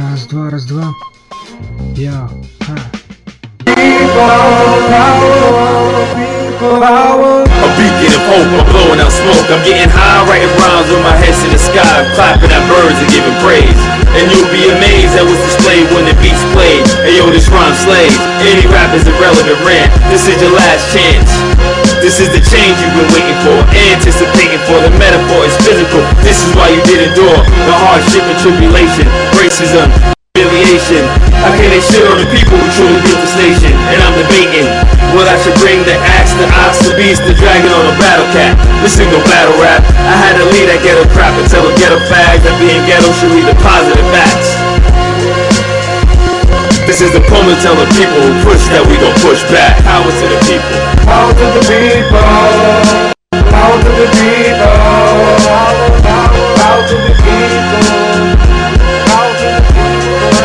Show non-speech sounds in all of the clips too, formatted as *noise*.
Раз, два, раз, два. Я. Ха. A beacon of hope, I'm blowing out smoke. I'm getting high, writing rhymes with my head to the sky. I'm clapping at birds and giving praise. And you'll be amazed at what's displayed when the beats played. Hey yo, this rhyme slays. Any rap is irrelevant rant. This is your last chance. This is the change you've been waiting for, anticipating for. The metaphor is physical. This is why you did endure the hardship and tribulation, racism, humiliation. How can they shit on the people who truly built this nation? And I'm debating what I should bring the axe, the ox, the beast, the dragon, or the battle cat. This ain't no battle rap. I had to lead that ghetto crap and tell them ghetto fags that being ghetto should lead to positive acts. This is the poem to tell the people who push that we gon' push back. Power to the people. Power to the people. Power to the people. Power to the people. Power to the people.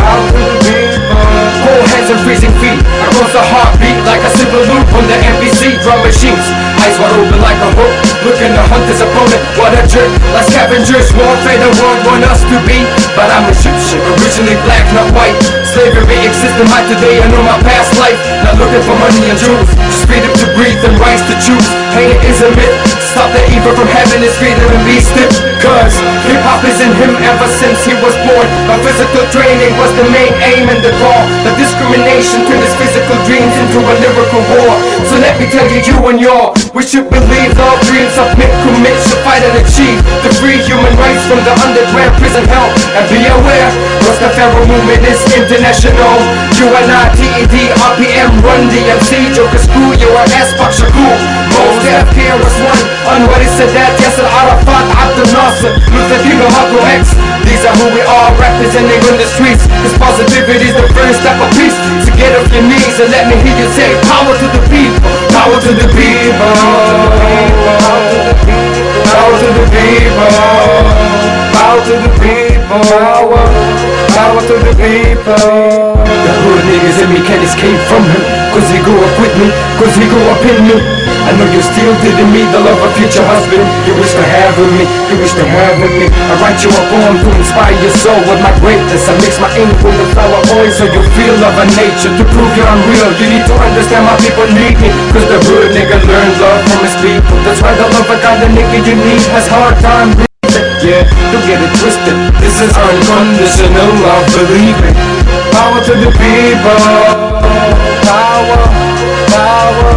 Power to the people. Freezing feet. Across the heartbeat like a simple loop on the MPC drum machines. Eyes wide open like a hook. Looking to hunt his opponent. What a jerk. Like scavengers. Warfare the world want us to be. But I'm Egyptian. Originally black, not white. Slavery exists in my today. I know my past life. Not looking for money and jewels. Just freedom to breathe and rights to choose. Hate is a myth. Stop the evil from heaven is freedom and be stiff. Cause hip hop is in him ever since he was born. My physical training was the main aim and the goal. The discrimination turned his physical dreams into a lyrical war. So let me tell you, you and your, we should believe all dreams men commit should fight and achieve the free human rights from the underground prison hell. And be aware, Rastafari movement is international. UNITED, RPM, Run DMC, Joker School, your ass, fuck Shakur. Most FK was one. Anwar Sadat, Yasser Arafat, Abdel Nasser, Luther King, Malcolm X. These are who we are representing on the streets. Cause positivity is the first step of peace. Your knees and let me hear you say, Power to the people, power to the people. Power to the people, power to the people, power, power to the people. The hood niggas in me can't escape from him. Cause he grew up with me, cause he grew up in me. I know you still didn't meet the love of future husband. You wish to have with me, you wish to have with me. I write you a poem to inspire your soul with my greatness. I mix my ink with the flower oil so you feel love of nature. To prove you're unreal, you need to understand my people need me. Cause the hood nigga learns love from his people. That's why the love of God, the nigga you need has hard time yeah, don't get it twisted. This is unconditional love, believe me. Power to the people. Power, power,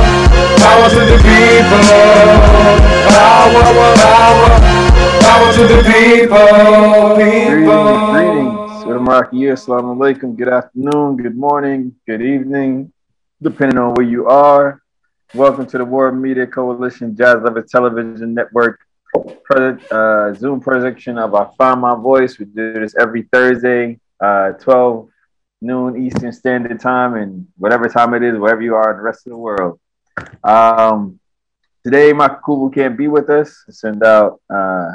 power to the people. Power, power, power to the people. People. Greetings, greetings. Maraki, assalamu alaikum. Good afternoon, good morning, good evening, depending on where you are. Welcome to the World Media Coalition Jazz Lover Television Network pro- uh, Zoom projection of I Find My Voice. We do this every Thursday, uh, 12 noon Eastern Standard Time, and whatever time it is, wherever you are in the rest of the world. Um, today, Makakubu can't be with us. Send out uh,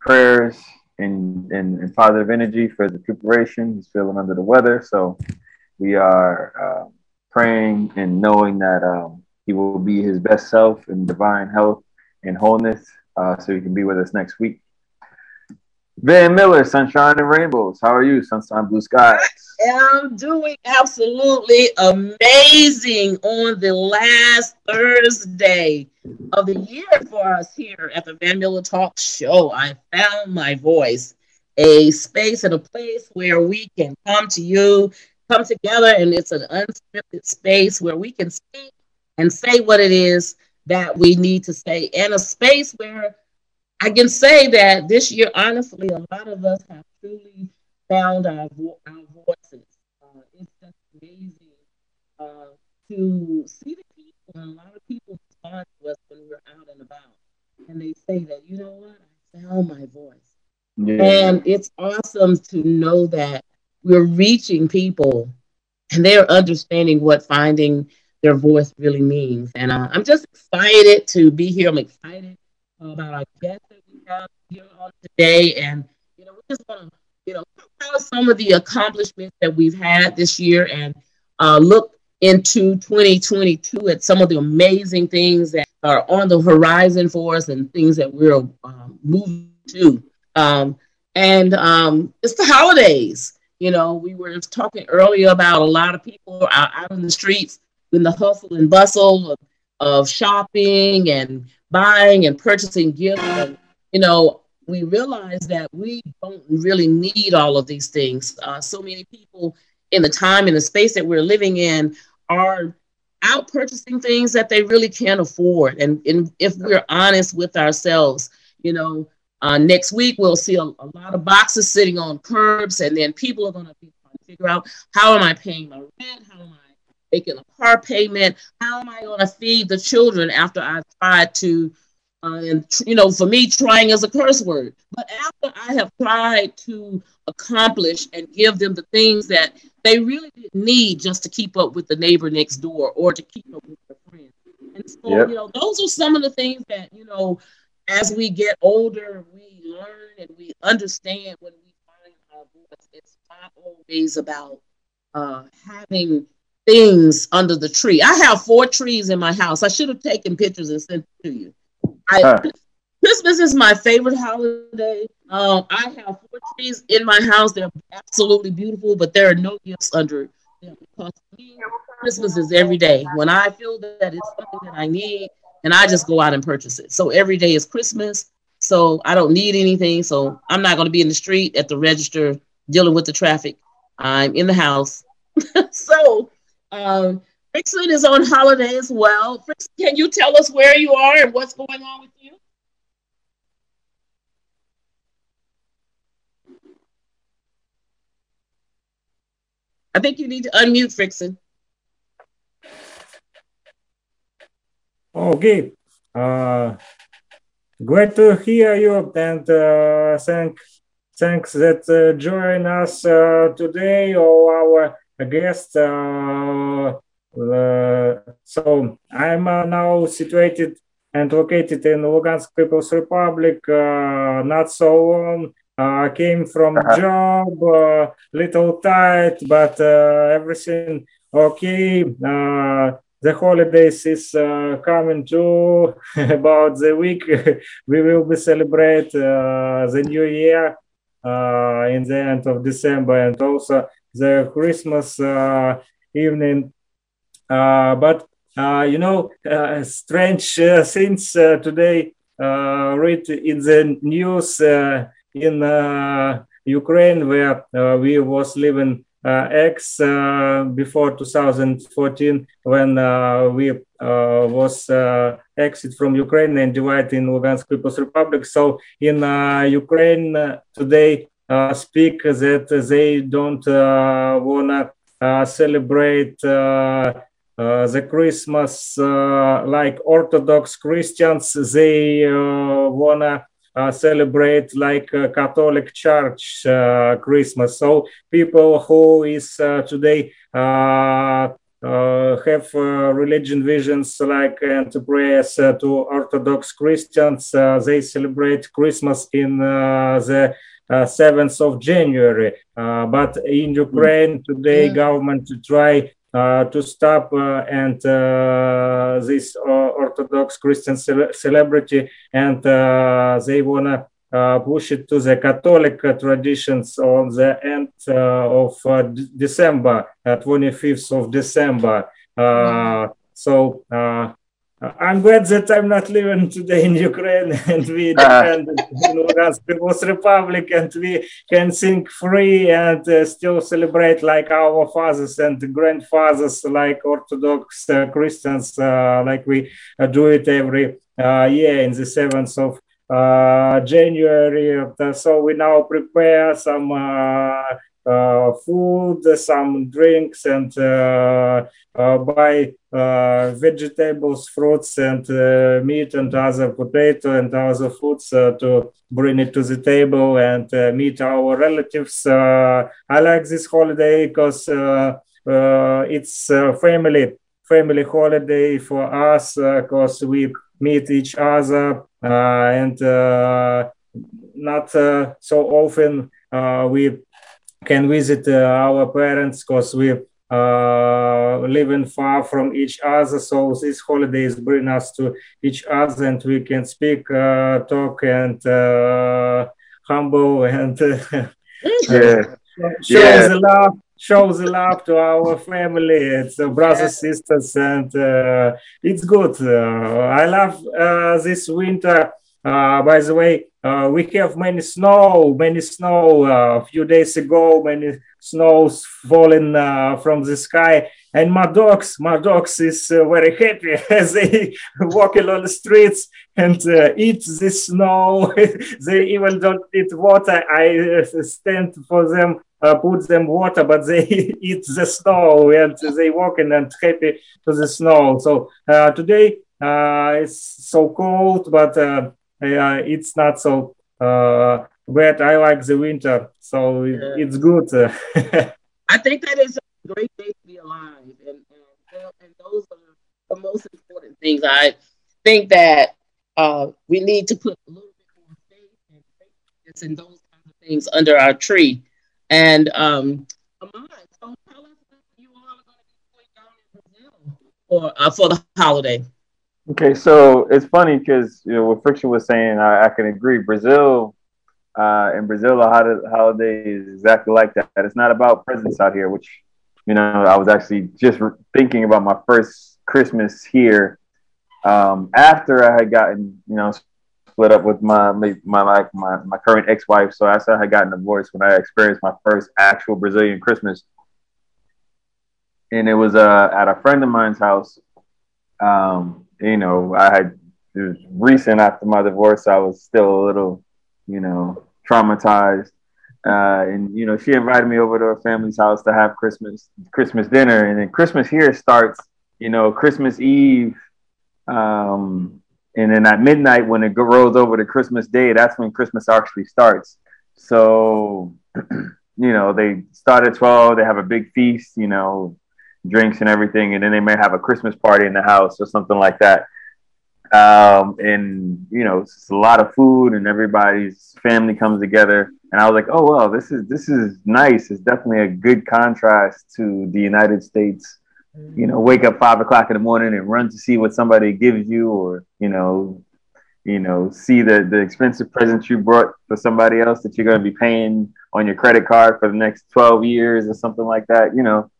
prayers and, and, and, positive energy for the preparation. He's feeling under the weather, so we are uh, praying and knowing that um, he will be his best self in divine health and wholeness uh, so you can be with us next week. Van Miller, Sunshine and Rainbows. How are you? Sunshine, blue skies. I'm doing absolutely amazing on the last Thursday of the year for us here at the Van Miller Talk Show. I found my voice, a space and a place where we can come to you, come together, and it's an unscripted space where we can speak and say what it is that we need to say, in a space where I can say that this year, honestly, a lot of us have truly found our, vo- our voices. Uh, it's just amazing uh, to see the people, and a lot of people respond to us when we're out and about, and they say that, you know what, I found my voice. Yeah. And it's awesome to know that we're reaching people and they're understanding what finding their voice really means. And uh, I'm just excited to be here. I'm excited about our guests that we have here on today. And, you know, we just want to, you know, talk about some of the accomplishments that we've had this year and uh, look into 2022 at some of the amazing things that are on the horizon for us and things that we're um, moving to. Um, And um, it's the holidays. You know, we were talking earlier about a lot of people out, out in the streets in the hustle and bustle of, of shopping and buying and purchasing gifts. And, you know, we realize that we don't really need all of these things. Uh, so many people in the time and the space that we're living in are out purchasing things that they really can't afford. And, and if we're honest with ourselves, you know, uh, next week we'll see a, a, lot of boxes sitting on curbs, and then people are going to be trying to figure out how am I paying my rent? How am I making a car payment? How am I going to feed the children after I've tried to uh, and you know, for me, trying is a curse word. But after I have tried to accomplish and give them the things that they really didn't need just to keep up with the neighbor next door or to keep up with their friends. And so, yep. you know, those are some of the things that, you know, as we get older, we learn and we understand when we find our voice. It's not always about uh, having things under the tree. I have four trees in my house. I should have taken pictures and sent to you. I, huh. Christmas is my favorite holiday. Um, I have four trees in my house. They're absolutely beautiful, but there are no gifts under them because me, Christmas is every day. When I feel that it's something that I need, and I just go out and purchase it. So every day is Christmas. So I don't need anything. So I'm not going to be in the street at the register dealing with the traffic. I'm in the house. *laughs* so um, is on holiday as well. Frickson, can you tell us where you are and what's going on with you? I think you need to unmute Frickson. Okay. Uh, great to hear you and uh, thank, thanks that uh, join us uh, today all our guests uh, so I'm uh, now situated and located in Lugansk People's Republic. Uh, not so long. I came from uh-huh. job, little tight, but everything okay the holidays is uh, coming to *laughs* about the week *laughs* we will be celebrate uh, the new year uh, in the end of december and also the christmas evening uh, Uh, but uh, you know, uh, strange uh, things uh, today. read in the news in Ukraine where we was living uh, uh, before 2014 when uh, we was exit from Ukraine and divided in Lugansk People's Republic. So in Ukraine today speak that they don't wanna celebrate uh, the Christmas, uh, like Orthodox Christians, they uh, wanna celebrate like Catholic Church Christmas. So people who is today uh, have uh, religion visions like and prayers uh, to Orthodox Christians. they celebrate Christmas in the 7th of January. but in Ukraine today, yeah. government to try uh, Uh, to stop uh, and uh, this uh, Orthodox Christian celebrity, and uh, they wanna push it to the Catholic traditions on the end of December, 25th of December. So I'm glad that I'm not living today in Ukraine *laughs* and we depend uh. in Lugansk People's Republic and we can think free and uh, still celebrate like our fathers and grandfathers, like Orthodox uh, Christians, uh, like we uh, do it every uh, year in the 7th of January. So we now prepare some uh, Uh, food, some drinks, and uh, uh, buy uh, vegetables, fruits, and uh, meat, and other potato and other foods to bring it to the table and meet our relatives. I like this holiday because it's family family holiday for us because we meet each other and not so often we can visit uh, our parents because we uh, living far from each other. So these holidays bring us to each other, and we can speak, uh, talk, and humble and *laughs* Yeah. shows Yeah. the love shows the love to our family it's uh, brothers sisters and uh, it's good uh, i love uh, this winter uh, by the way uh, we have many snow many snow uh, a few days ago many snows falling uh, from the sky. And my dogs my dogs is uh, very happy *laughs* as they walking on the streets and uh, eat the snow. *laughs* They even don't eat water. I stand for them put them water, but they *laughs* eat the snow and they walking and happy to the snow. So today it's so cold, but it's not so uh, wet. I like the winter, so it, Yeah. it's good. *laughs* I think that is a great day to be alive, and and, and those are the most important things. I think that uh, we need to put a little bit more faith and faithfulness and those kinds of things under our tree. And um, Amon, so tell us what you all are going to be doing down in Brazil for uh, for the holiday. Okay, so it's funny because you know what Friction was saying. I, I can agree. Brazil, uh, in Brazil, the holiday is exactly like that. It's not about presents out here, which you know I was actually just thinking about my first Christmas here um, after I had gotten you know split up with my my my my, my current ex wife. So after I had gotten divorced, when I experienced my first actual Brazilian Christmas, and it was uh, at a friend of mine's house. Um, you know, I had it was recent after my divorce. I was still a little, you know, traumatized. Uh, and you know, she invited me over to her family's house to have Christmas Christmas dinner, and then Christmas here starts, you know, Christmas Eve, um, and then at midnight when it rolls over to Christmas Day, that's when Christmas actually starts. So, *clears throat* you know, they start at twelve. They have a big feast, you know, drinks and everything, and then they may have a Christmas party in the house or something like that. Um, and you know, it's a lot of food, and everybody's family comes together. And I was like, oh well, this is this is nice. It's definitely a good contrast to the United States. You know, wake up five o'clock in the morning and run to see what somebody gives you, or you know, you know, see the the expensive presents you brought for somebody else that you're going to be paying on your credit card for the next twelve years or something like that. You know,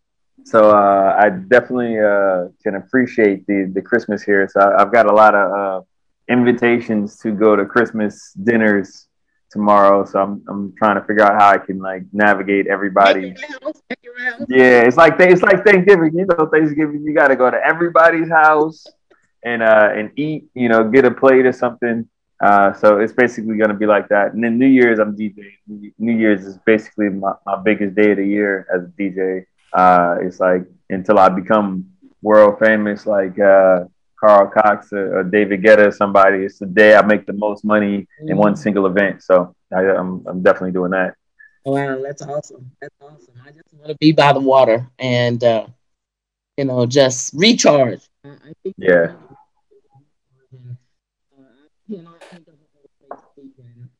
so uh, I definitely uh, can appreciate the the Christmas here. So I, I've got a lot of uh, invitations to go to Christmas dinners tomorrow. So I'm I'm trying to figure out how I can like navigate everybody. Take your rounds, take your rounds. Yeah, it's like it's like Thanksgiving. You know, Thanksgiving you got to go to everybody's house and uh and eat. You know, get a plate or something. Uh, so it's basically gonna be like that. And then New Year's, I'm DJing. New Year's is basically my, my biggest day of the year as a DJ. Uh, it's like until I become world famous, like uh, Carl Cox or, or David Guetta or somebody. It's the day I make the most money in one single event. So I, I'm I'm definitely doing that. Wow, that's awesome. That's awesome. I just want to be by the water and uh, you know just recharge. I, I think Yeah. And, uh, I think of a place to be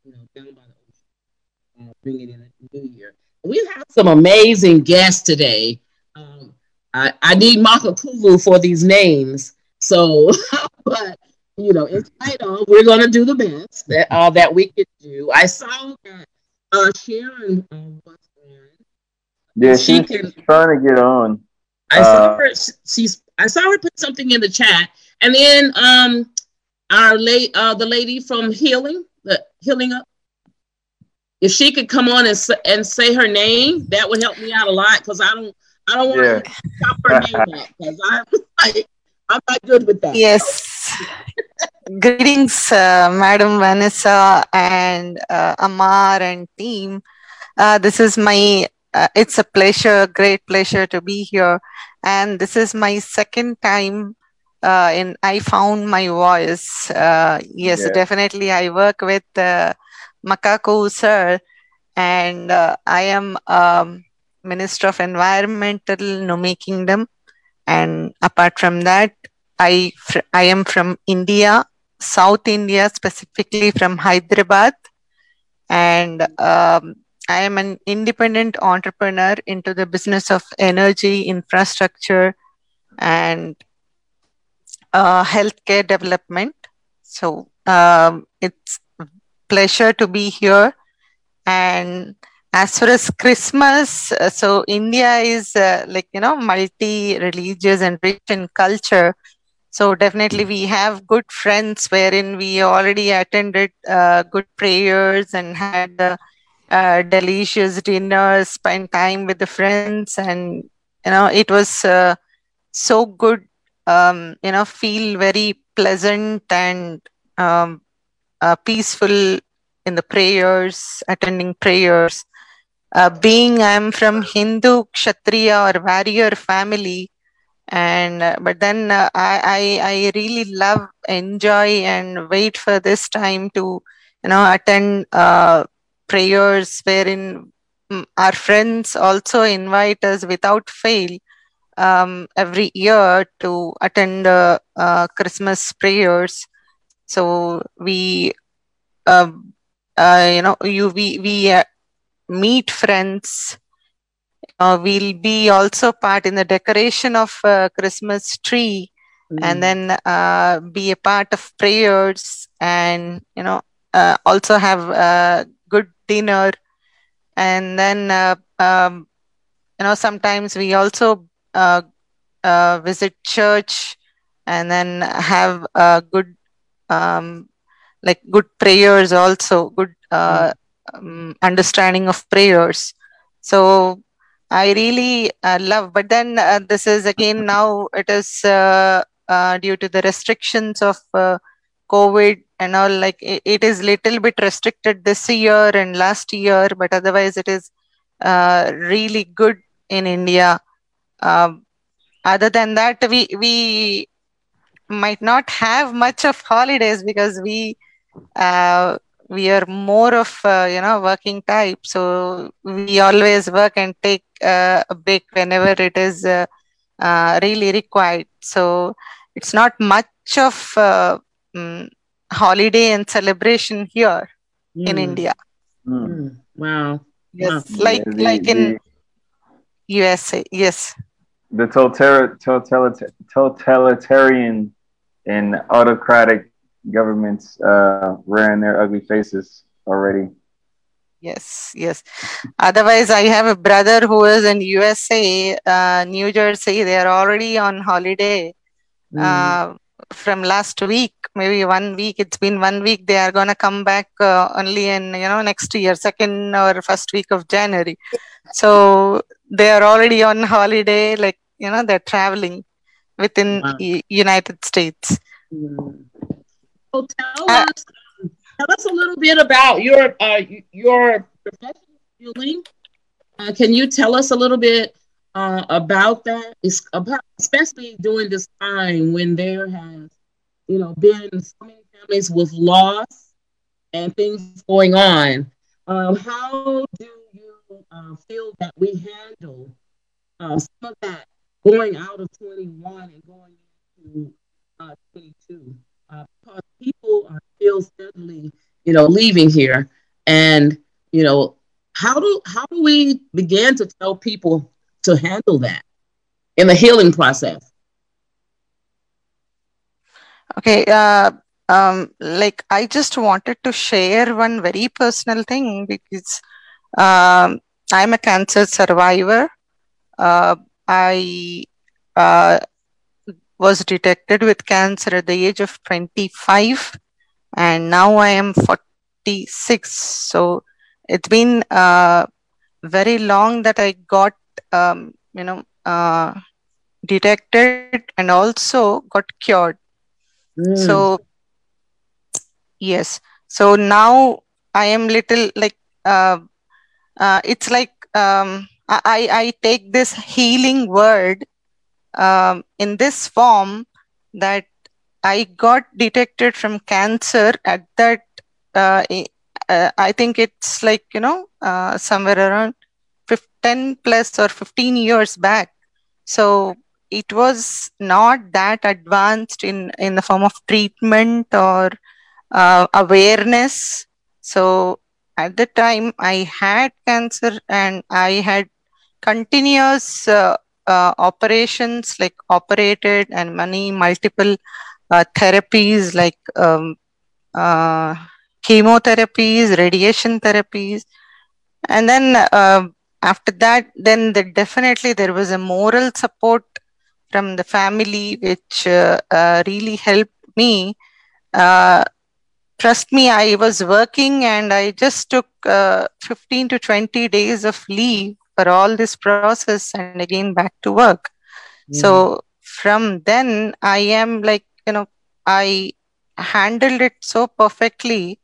you know, down by the ocean, uh, bringing in a new year. We have some amazing guests today. Um, I, I need Makakuvu for these names. So, *laughs* but you know, in spite of, we're gonna do the best that uh, that we could do. I saw that uh, Sharon uh, was on. Yeah, She she's can- trying to get on. I saw Uh, her. She's. I saw her put something in the chat, and then um, our late uh the lady from Healing, the Healing Up. If she could come on and and say her name, that would help me out a lot because I don't I don't want Yeah. to chop her name up because I'm *laughs* like I'm not good with that. Yes. Greetings, uh, Madam Vanessa and uh, Amar and team. Uh, this is my, uh, it's a pleasure, great pleasure to be here. And this is my second time uh, in I Found My Voice. Uh, yes, Yeah. definitely. I work with uh, Makaku sir, and uh, I am um, Minister of Environmental Nome Kingdom. And apart from that, I I am from India, South India, specifically from Hyderabad, and um, I am an independent entrepreneur into the business of energy infrastructure and uh, healthcare development. So um, it's pleasure to be here. And as far as christmas uh, so india is uh, like you know multi religious and rich in culture. So definitely we have good friends wherein we already attended uh, good prayers and had uh, uh, delicious dinners spent time with the friends and you know it was so good um, you know feel very pleasant and um, uh, peaceful in the prayers attending prayers uh, being i'm from hindu kshatriya or warrior family and uh, but then uh, I, I i really love enjoy and wait for this time to you know attend uh, prayers wherein mm, our friends also invite us without fail um, every year to attend uh, uh, Christmas prayers. So we, um, uh, you know, you we we uh, meet friends. Uh, we'll be also part in the decoration of uh, Christmas tree, and then uh, be a part of prayers, and you know, uh, also have a good dinner, and then uh, um, you know, sometimes we also uh, uh, visit church and then have a good um, like good prayers also good uh, um, understanding of prayers. So i really uh, love but then uh, this is again *laughs* now it is uh, uh, due to the restrictions of uh, covid and all like it, it is little bit restricted this year and last year but otherwise it is uh, really good in india. Um, other than that we we might not have much of holidays because we uh, we are more of uh, you know working type. So we always work and take uh, a break whenever it is uh, uh, really required. So it's not much of uh, mm, holiday and celebration here in Mm, india. Mm. mm, Wow. yes Yeah, like the- like in the- usa yes. The total- totalitarian and autocratic governments uh, rearing their ugly faces already. Yes, yes. Otherwise, I have a brother who is in USA, uh, New Jersey. They are already on holiday Mm, uh, from last week, maybe one week. It's been one week. They are gonna come back uh, only in you know next year, second or first week of January. So they are already on holiday. Like you know, they're traveling within Wow. U- United States. mm. So tell Uh, us, tell us a little bit about your uh, your professional schooling. Uh, can you tell us a little bit uh, about that? It's about, especially during this time when there has, you know, been so many families with loss and things going on. Um, how do you uh, feel that we handle uh, some of that going out of 21 and going into uh, 22? Uh, because people are still steadily, you know, leaving here, and you know, how do how do we begin to tell people to handle that in the healing process? Okay, uh, um, like I just wanted to share one very personal thing because um, I'm a cancer survivor. Uh, I uh, was detected with cancer at the age of 25, and now I am 46. So it's been uh, very long that I got, um, you know, uh, detected and also got cured. So yes. So now I am little like uh, uh, it's like um, I I take this healing word um, in this form that I got detected from cancer at that uh, i- uh, I think it's like you know uh, somewhere around 15, 10 plus or 15 years back. So it was not that advanced in in the form of treatment or uh, awareness. So at the time I had cancer and I had continuous uh, uh, operations like operated and many multiple uh, therapies like um, uh, chemotherapies, radiation therapies, and then uh, after that then the, definitely there was a moral support from the family which uh, really helped me. Trust me i was working and i just took uh, 15 to 20 days of leave for all this process and again back to work mm. so from then i am like you know i handled it so perfectly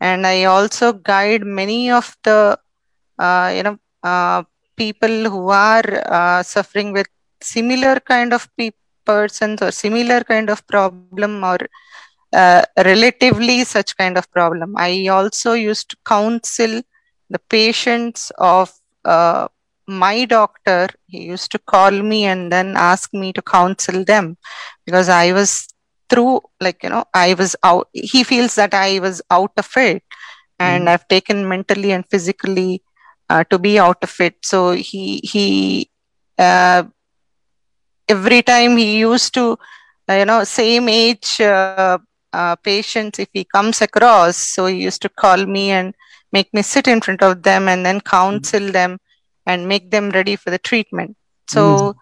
and i also guide many of the uh, you know uh, people who are uh, suffering with similar kind of pe- persons or similar kind of problem or uh, relatively such kind of problem i also used to counsel the patients of uh, my doctor he used to call me and then ask me to counsel them because i was through like you know i was out he feels that i was out of it and mm. i've taken mentally and physically uh, to be out of it so he he uh, every time he used to uh, you know same age uh, uh, patients if he comes across so he used to call me and make me sit in front of them and then counsel mm. them and make them ready for the treatment. So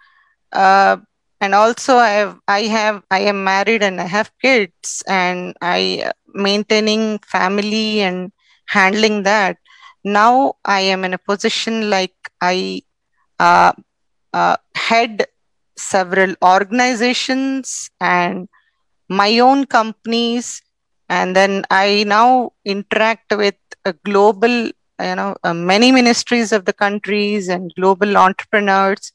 mm and also i have i have i am married and i have kids and i maintaining family and handling that now i am in a position like i uh, uh, head several organizations and my own companies and then i now interact with a global you know uh, many ministries of the countries and global entrepreneurs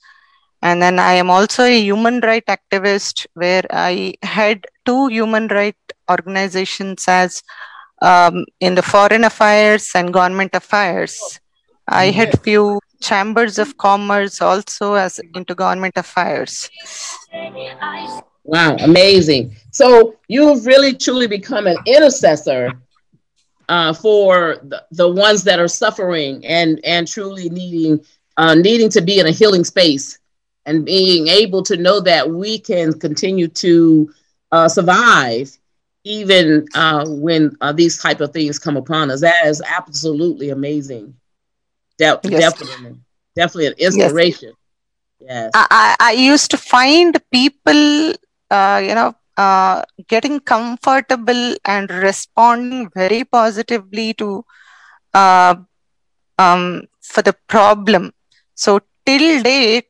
and then I am also a human right activist where I head two human right organizations as um, in the foreign affairs and government affairs. I had few chambers of commerce also as into government affairs. Wow, amazing. So you've really truly become an intercessor uh, for the, the ones that are suffering and, and truly needing uh, needing to be in a healing space and being able to know that we can continue to uh, survive even uh, when uh, these type of things come upon us. That is absolutely amazing. De- yes. Definitely, definitely an inspiration. Yes. I, I used to find people, uh, you know, uh, getting comfortable and responding very positively to uh, um, for the problem. So till date,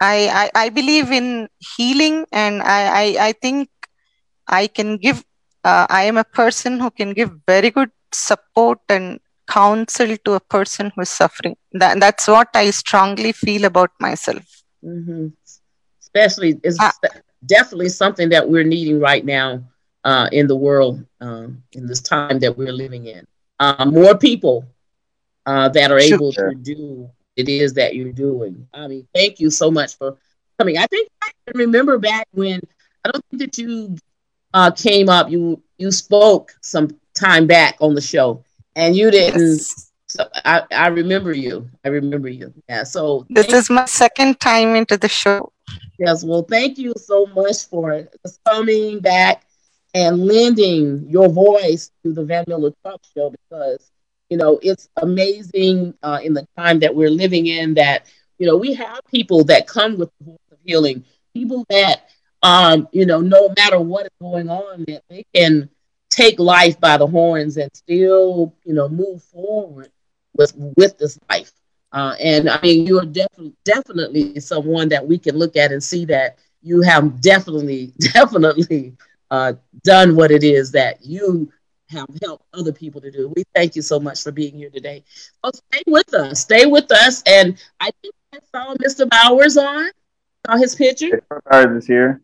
I, I, I believe in healing and I, I, I think I can give, uh, I am a person who can give very good support and counsel to a person who is suffering. That, that's what I strongly feel about myself. Mm-hmm. Especially, it's uh, definitely something that we're needing right now uh, in the world, um, in this time that we're living in. Uh, more people uh, that are able to do it is that you're doing. I mean, thank you so much for coming. I think I remember back when I don't think that you uh, came up. You you spoke some time back on the show, and you didn't. Yes. So I, I remember you. I remember you. Yeah. So this is my second time into the show. Yes. Well, thank you so much for coming back and lending your voice to the Van Miller Talk Show because you know, it's amazing uh, in the time that we're living in that, you know, we have people that come with the voice of healing, people that, um, you know, no matter what is going on, that they can take life by the horns and still, you know, move forward with with this life. Uh, and I mean, you are definitely definitely someone that we can look at and see that you have definitely *laughs* definitely uh, done what it is that you have helped other people to do. We thank you so much for being here today. So stay with us. Stay with us. And I think I saw Mr. Bowers on. Saw his picture. Bowers is here.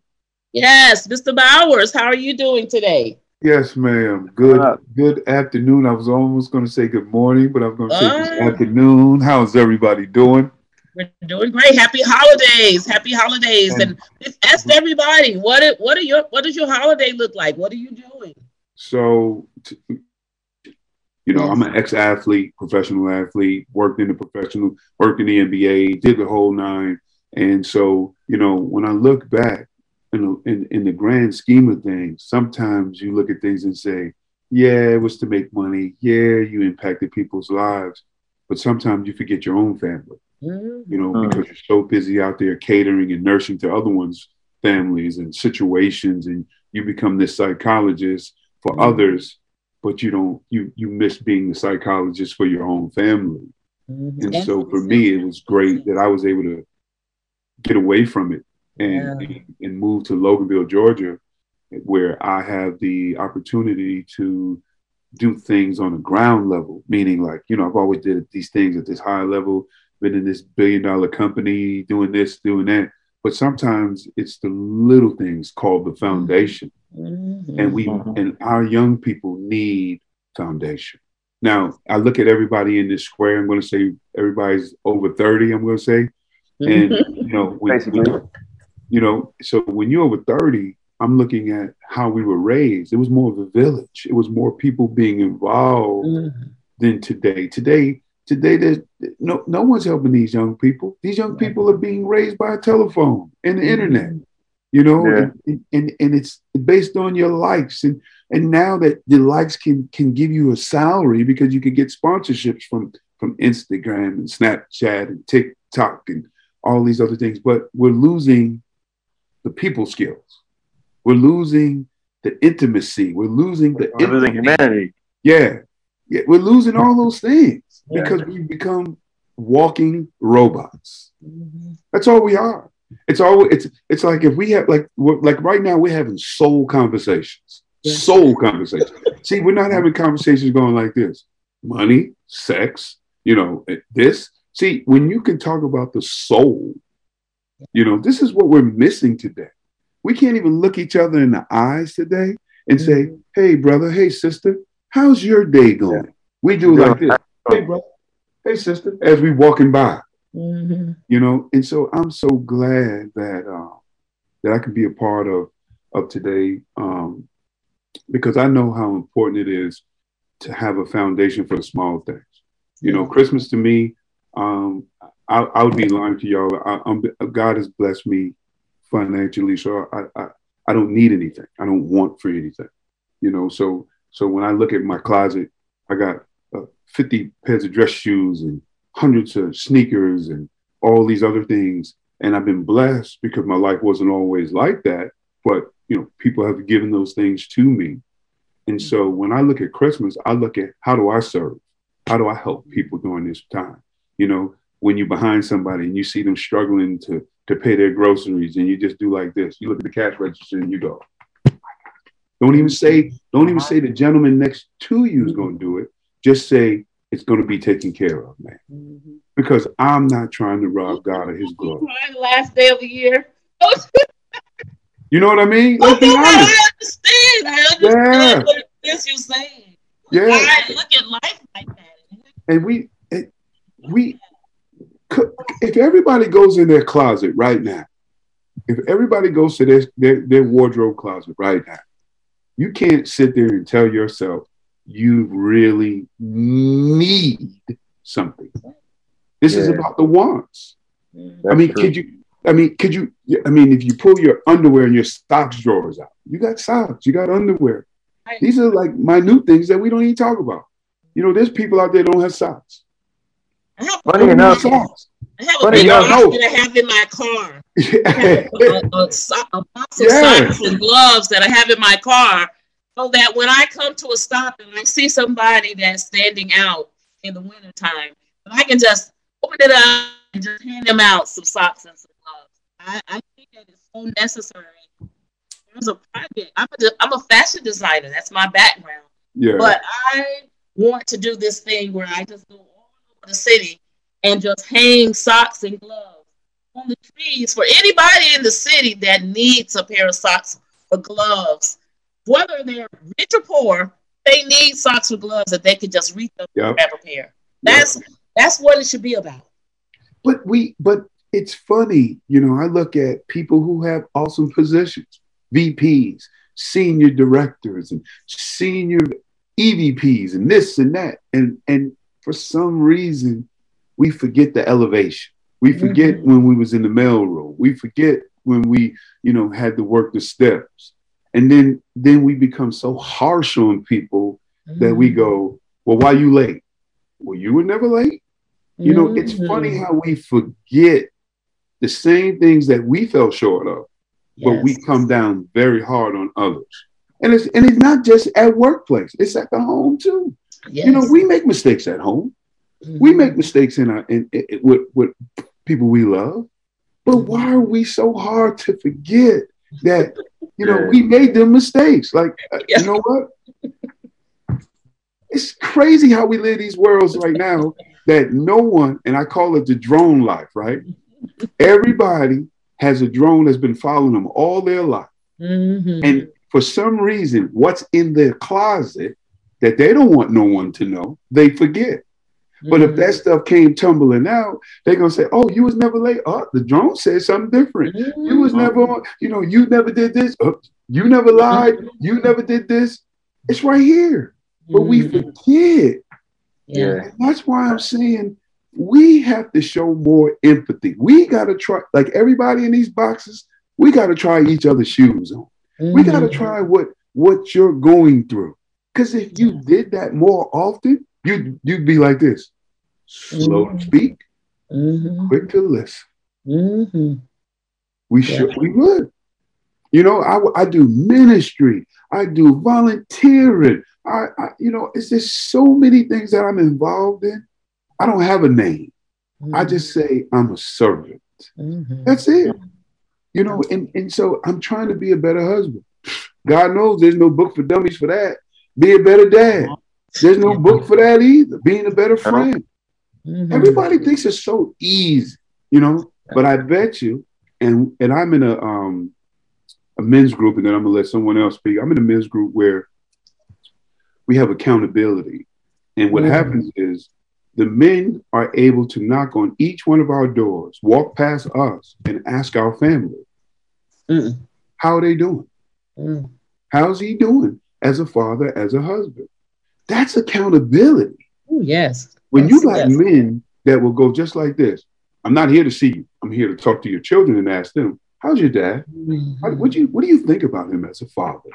Yes, Mr. Bowers, how are you doing today? Yes, ma'am. Good good afternoon. I was almost going to say good morning, but I'm going to say uh, good afternoon. How's everybody doing? We're doing great. Happy holidays. Happy holidays. And, and ask everybody, what it, what are your what does your holiday look like? What are you doing? So, you know, I'm an ex-athlete, professional athlete, worked in the professional, worked in the NBA, did the whole nine. And so, you know, when I look back in, in, in the grand scheme of things, sometimes you look at things and say, yeah, it was to make money. Yeah, you impacted people's lives. but sometimes you forget your own family. Mhm. You know, because you're so busy out there catering and nursing to other ones' families and situations, and you become this psychologist for Mhm. others, but you don't you you miss being the psychologist for your own family. Mhm. And so for me, it was great that I was able to get away from it and, Yeah. and move to Loganville, Georgia, where I have the opportunity to do things on a ground level, meaning like, you know, I've always did these things at this high level, been in this billion dollar company, doing this, doing that. But sometimes it's the little things called the foundation. Mhm. And we Mhm. and our young people need foundation. Now, I look at everybody in this square. I'm going to say everybody's over 30, I'm going to say. And, *laughs* you know, when, Basically. You know, so when you're over 30, I'm looking at how we were raised. It was more of a village. It was more people being involved Mhm. than today. Today, today, there's no no one's helping these young people. These young Yeah. people are being raised by a telephone and the Mhm. internet. You know, Yeah. and, and and it's based on your likes, and and now that the likes can can give you a salary because you can get sponsorships from from Instagram and Snapchat and TikTok and all these other things. But we're losing the people skills. We're losing the intimacy. We're losing the We're losing humanity. Yeah. Yeah. We're losing all those things Yeah. because we've become walking robots. Mhm. That's all we are. It's all it's it's like if we have like we're, like right now we're having soul conversations. Yeah. Soul conversations. See, we're not having conversations going like this. Money, sex, you know, this. See, when you can talk about the soul, you know, this is what we're missing today. We can't even look each other in the eyes today and say, "Hey, brother. Hey, sister. How's your day going?" We do like this. Hey, brother. Hey, sister. As we walking by, Mhm. you know. And so I'm so glad that uh, that I can be a part of of today um, because I know how important it is to have a foundation for the small things. You know, Christmas to me, um, I, I would be lying to y'all. I, God has blessed me financially, so I, I I don't need anything. I don't want for anything. You know, so so when I look at my closet, I got uh, 50 pairs of dress shoes and hundreds of sneakers and all these other things. And I've been blessed because my life wasn't always like that. But you know, people have given those things to me. And so when I look at Christmas, I look at how do I serve? How do I help people during this time? You know, when you're behind somebody and you see them struggling to to pay their groceries and you just do like this, you look at the cash register and you go, don't even say, don't even say the gentleman next to you is going to do it. Just say it's going to be taken care of, man. Because I'm not trying to rob God of his glory. The last day of the year. *laughs* You know what I mean? Oh, Let's be Oh, I understand. I understand what it is you're saying. Yeah. I look at life like that. And we, it, we, if everybody goes in their closet right now, if everybody goes to their, their, their wardrobe closet right now, you can't sit there and tell yourself you really need something. This is about the wants. I mean, true. could you? I mean, could you? I mean, if you pull your underwear and your socks drawers out, you got socks, you got underwear. These are like minute things that we don't even talk about. You know, there's people out there that don't have socks. I have, Funny enough, socks. I have a funny big enough- box that I have in my car. *laughs* a, a, so- a box of Yeah. socks and gloves that I have in my car so that when I come to a stop and I see somebody that's standing out in the wintertime, I can just open it up and just hand them out some socks and some gloves. I, I think that is so necessary. As a private, I'm a, I'm a fashion designer. That's my background. yeah, But I want to do this thing where I just go the city and just hang socks and gloves on the trees for anybody in the city that needs a pair of socks or gloves. Whether they're rich or poor, they need socks or gloves that they can just reach up Yep. and grab a pair. That's that's what it should be about. but we, but it's funny. You know, I look at people who have awesome positions, VPs, senior directors, and senior EVPs, and this and that, and and for some reason, we forget the elevation. We forget Mhm. when we was in the mailroom. We forget when we, you know, had to work the steps. And then then we become so harsh on people that we go, well, why you late? Well, you were never late. You know, it's funny Mhm. how we forget the same things that we fell short of, but we come down very hard on others. And it's and it's not just at workplace; it's at the home too. You know, we make mistakes at home. We Mhm. make mistakes in our in, in- with with people we love, but why are we so hard to forget that you know we made them mistakes? Like uh, Yeah. you know what? It's crazy how we live these worlds right now that no one, and I call it the drone life, right? Everybody has a drone that's been following them all their life. Mhm. And for some reason, what's in their closet that they don't want no one to know, they forget. But if that mm. stuff came tumbling out, they're gonna say, "Oh, you was never late. Oh, the drone said something different. You was mm. never, on- you know, you never did this. Oh, you never lied. Mm. You never did this. It's right here, but we Mhm. forget. yeah. And that's why I'm saying we have to show more empathy. We gotta try, like everybody in these boxes, we gotta try each other's shoes on. We gotta try what what you're going through. Because if you did that more often, you'd you'd be like this: slow to Mhm. speak, Mhm. quick to listen. Mhm. We Yeah. should, we would. You know, I, I do ministry, I do volunteering. I, I, you know, it's just so many things that I'm involved in. I don't have a name. I just say I'm a servant. Mhm. That's it. You know, and, and so I'm trying to be a better husband. God knows there's no book for dummies for that. Be a better dad. There's no book for that either. Being a better friend. Mhm. Everybody thinks it's so easy, you know. But I bet you, and and I'm in a um a men's group, and then I'm gonna let someone else speak. I'm in a men's group where we have accountability, and what Mhm. happens is the men are able to knock on each one of our doors, walk past us, and ask our family, Mm. how are they doing? Mm. How's he doing as a father, as a husband? That's accountability. Ooh, yes. When you got yes. men that will go just like this, I'm not here to see you. I'm here to talk to your children and ask them, how's your dad? How, what, do you, what do you think about him as a father?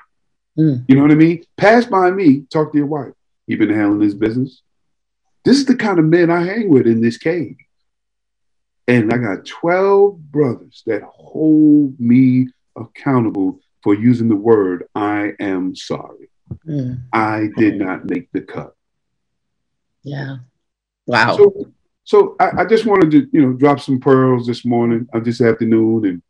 Mm. You know what I mean? Pass by me, talk to your wife. He been handling his business. This is the kind of men I hang with in this cave. And I got 12 brothers that hold me accountable for using the word, I am sorry. Mm. I did not make the cut. Yeah. Wow. So, so I, I just wanted to, you know, drop some pearls this morning, uh, this afternoon, and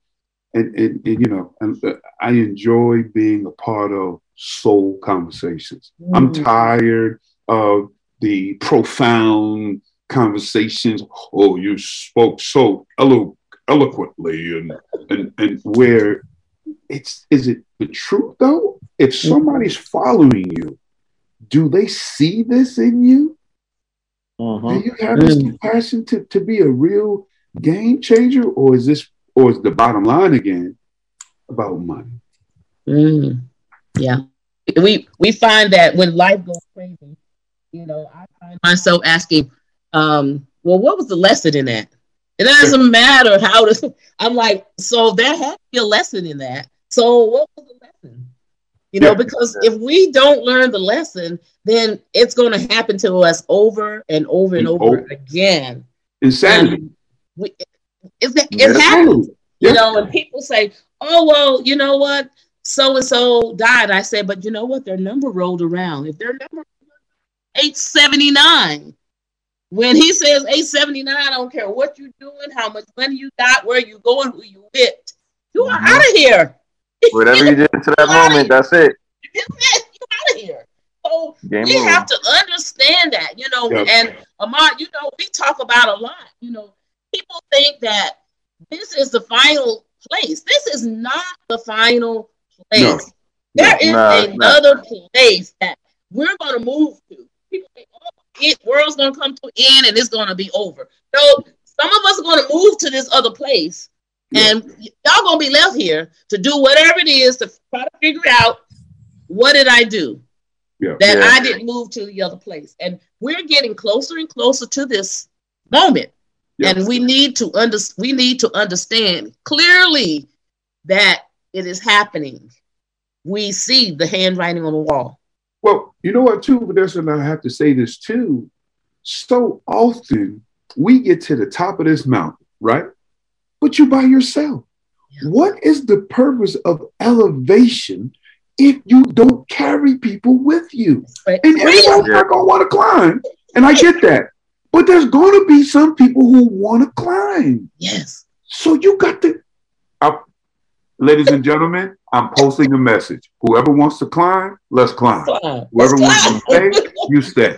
and and, and you know, and, uh, I enjoy being a part of soul conversations. I'm Mm. tired of the profound conversations. Oh, you spoke so elo- eloquently, and and and where it's is it the truth though? If somebody's following you, do they see this in you? Mhm. Do you have this Mm. compassion to, to be a real game changer, or is this, or is the bottom line again about money? Mm. Yeah. We we find that when life goes crazy, you know, I find myself asking, um, well, what was the lesson in that? It doesn't matter how to *laughs* I'm like, so there had to be a lesson in that. So what was the lesson? You know, Yeah. because if we don't learn the lesson, then it's going to happen to us over and over and And over over. again. Insanity. We, it's, it Yeah. happens Yeah. you know, and people say, "Oh, well, you know what? So and so died." I said, "But you know what? Their number rolled around. If their number eight seventy nine, when he says eight seventy nine, I don't care what you're doing, how much money you got, where you going, who you with, you are Mhm. out of here. Whatever you did to that moment, that's it. *laughs* You out of here." So Game we over. have to understand that, you know, Yep. and Ahmad, you know, we talk about a lot. You know, people think that this is the final place. This is not the final place. No. There is No, it's not. another place that we're going to move to. People think, oh, it world's going to come to an end and it's going to be over. No, some of us are going to move to this other place, Yeah. and y'all going to be left here to do whatever it is to try to figure out what did I do Yeah. that Yeah. I didn't move to the other place. And we're getting closer and closer to this moment. And we need to under, we need to understand clearly that it is happening. We see the handwriting on the wall. Well, you know what, too, Vanessa, and I have to say this too. So often, we get to the top of this mountain, right? But you by yourself. Yeah. What is the purpose of elevation if you don't carry people with you? Right. And everybody's not gonna want to climb, and I get that. But there's gonna be some people who want to climb. Yes. So you got to, I- ladies and gentlemen, I'm posting a message. Whoever wants to climb, let's climb. Climb. Whoever Let's wants to stay, you stay.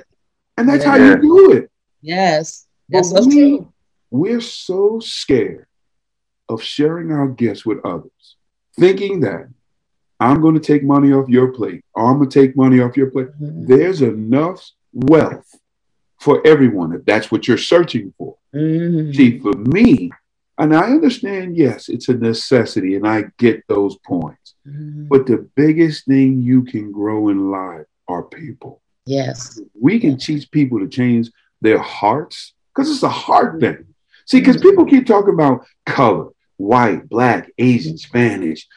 And that's how you do it. Yes. But That's so we- true. We're so scared of sharing our gifts with others, thinking that I'm going to take money off your plate, or I'm going to take money off your plate. Mhm. There's enough wealth for everyone if that's what you're searching for. Mhm. See, for me, and I understand, yes, it's a necessity, and I get those points. Mhm. But the biggest thing you can grow in life are people. Yes. We can teach people to change their hearts because it's a heart thing. See, because people keep talking about color, white, black, Asian, Spanish.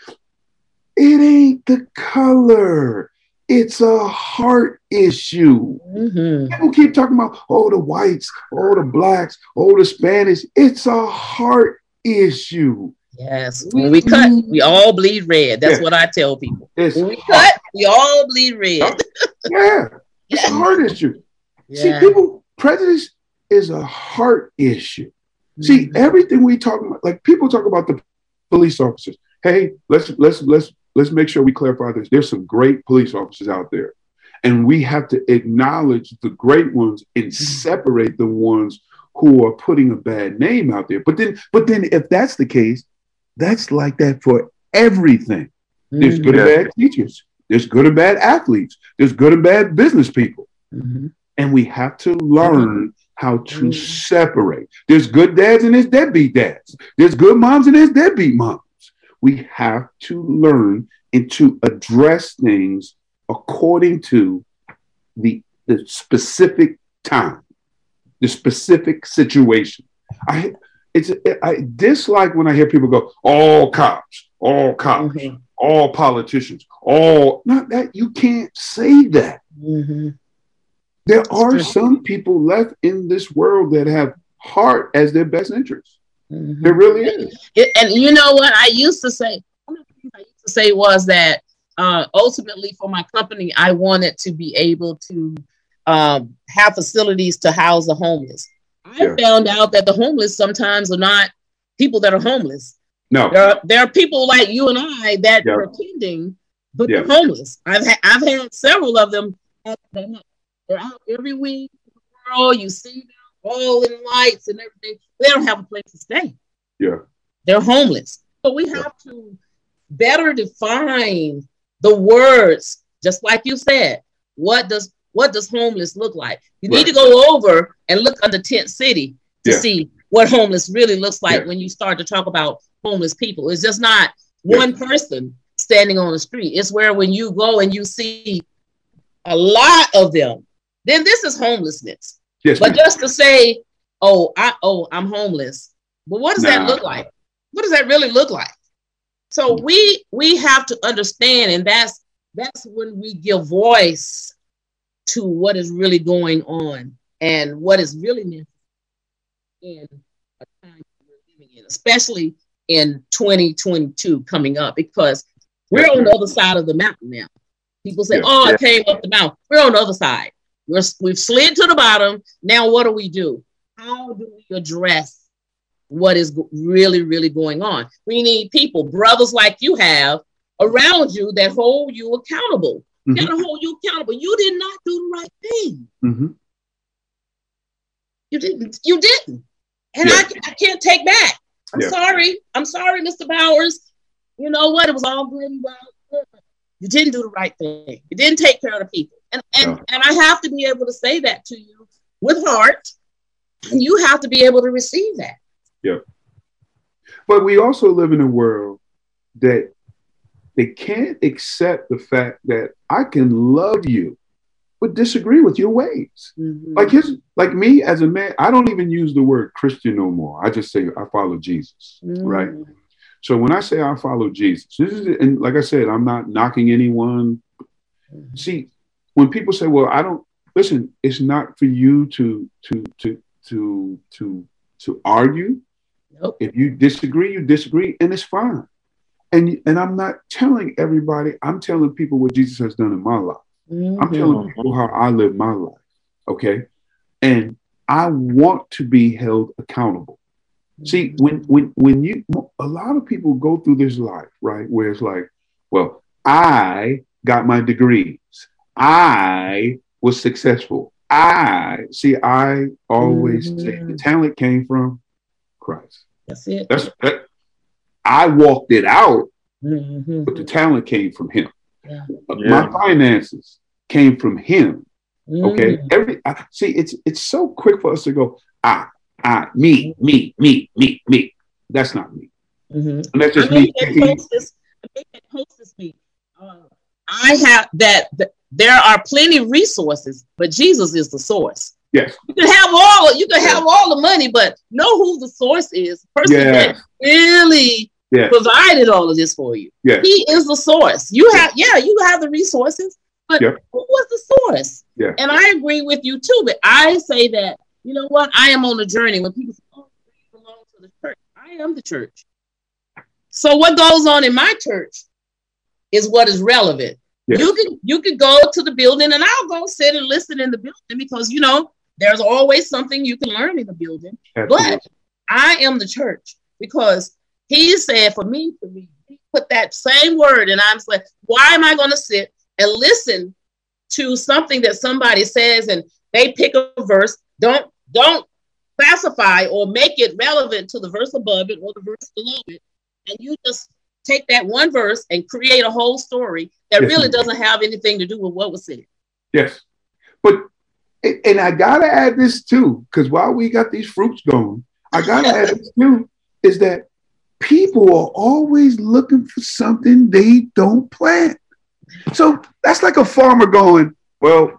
It ain't the color, it's a heart issue. Mhm. People keep talking about, oh, the whites, oh, the blacks, oh, the Spanish. It's a heart issue. Yes. When we cut, we all bleed red. That's Yeah. what I tell people. It's When we cut, we all bleed red. yeah, it's a heart issue. See, people, prejudice is a heart issue. See, Mhm. everything we talk about, like people talk about the police officers. Hey, let's let's let's let's make sure we clarify this. There's some great police officers out there, and we have to acknowledge the great ones and separate the ones who are putting a bad name out there. But then, but then, if that's the case, that's like that for everything. There's good and bad teachers. There's good and bad athletes. There's good and bad business people. Mhm. And we have to learn how to Mhm. separate. There's good dads and there's deadbeat dads. There's good moms and there's deadbeat moms. We have to learn and to address things according to the, the specific time, the specific situation. I it's I dislike when I hear people go, all cops, all cops, Mhm. all politicians, all not that you can't say that. Mhm. There are true. some people left in this world that have heart as their best interest. Mhm. There really is. And you know what I used to say? One of the things I used to say was that uh, ultimately for my company, I wanted to be able to um, have facilities to house the homeless. I Yeah. found out that the homeless sometimes are not people that are homeless. No, There are, there are people like you and I that Yeah. are attending, but Yeah. they're homeless. I've ha- I've had several of them. They're out every week. Girl, you see them all in lights and everything. They don't have a place to stay. yeah, They're homeless. So we have to better define the words, just like you said. What does what does homeless look like? You need to go over and look under Tent City to Yeah. see what homeless really looks like Yeah. when you start to talk about homeless people. It's just not Yeah. one person standing on the street. It's where when you go and you see a lot of them, then this is homelessness. yes, But ma'am. just to say, oh, I oh, I'm homeless. But what does that look like? What does that really look like? So hmm. we we have to understand, and that's that's when we give voice to what is really going on and what is really necessary in a time we're living in, especially in 2022 coming up, because we're on the other side of the mountain now. People say, Yeah. "Oh, Yeah. I came up the mountain." We're on the other side. We're, we've slid to the bottom. Now, what do we do? How do we address what is really, really going on? We need people, brothers like you have around you that hold you accountable. Mhm. Got to hold you accountable. You did not do the right thing. Mhm. You didn't. You didn't. And Yeah. I, I can't take back. I'm Yeah. sorry. I'm sorry, Mr. Bowers. You know what? It was all good and well. good. You didn't do the right thing. You didn't take care of the people. And and, No. and I have to be able to say that to you with heart. And you have to be able to receive that. Yeah. But we also live in a world that they can't accept the fact that I can love you, but disagree with your ways. Like his, like me as a man, I don't even use the word Christian no more. I just say I follow Jesus, right? Mm-hmm. So when I say I follow Jesus, this is, and like I said, I'm not knocking anyone. See, when people say, "Well, I don't," listen, it's not for you to to to to to to argue. Nope. If you disagree, you disagree, and it's fine. And and I'm not telling everybody. I'm telling people what Jesus has done in my life. I'm Mhm. telling people how I live my life. Okay. And I want to be held accountable. See, when when when you a lot of people go through this life, right, where it's like, well, I got my degrees, I was successful. I see. I always say the talent came from Christ. That's it. That's that. I walked it out, Mhm. but the talent came from Him. Yeah. My finances came from Him. Okay. Mhm. Every I, see, it's it's so quick for us to go, ah, ah, me, me, me, me, me. That's not me. Mhm. And that's just I me. made that hostess. I made that hostess meet. Uh, I have that, that. There are plenty of resources, but Jesus is the source. Yes. You can have all. You can have all the money, but know who the source is. The person Yeah. that really provided all of this for you. He is the source. You have, yeah, you have the resources, but who was the source? Yeah. And I agree with you too. But I say that you know what? I am on a journey. When people say, "Oh, you belong to the church," I am the church. So what goes on in my church is what is relevant. Yes. You can you can go to the building, and I'll go sit and listen in the building because you know there's always something you can learn in the building. Absolutely. But I am the church because he said for me to be he put that same word, and I'm like, why am I going to sit and listen to something that somebody says and they pick a verse? Don't don't classify or make it relevant to the verse above it or the verse below it, and you just take that one verse and create a whole story that Yes, really doesn't have anything to do with what was said. Yes. But and and I gotta add this too, because while we got these fruits going, I gotta add this too, is that people are always looking for something they don't plant. So that's like a farmer going, Well,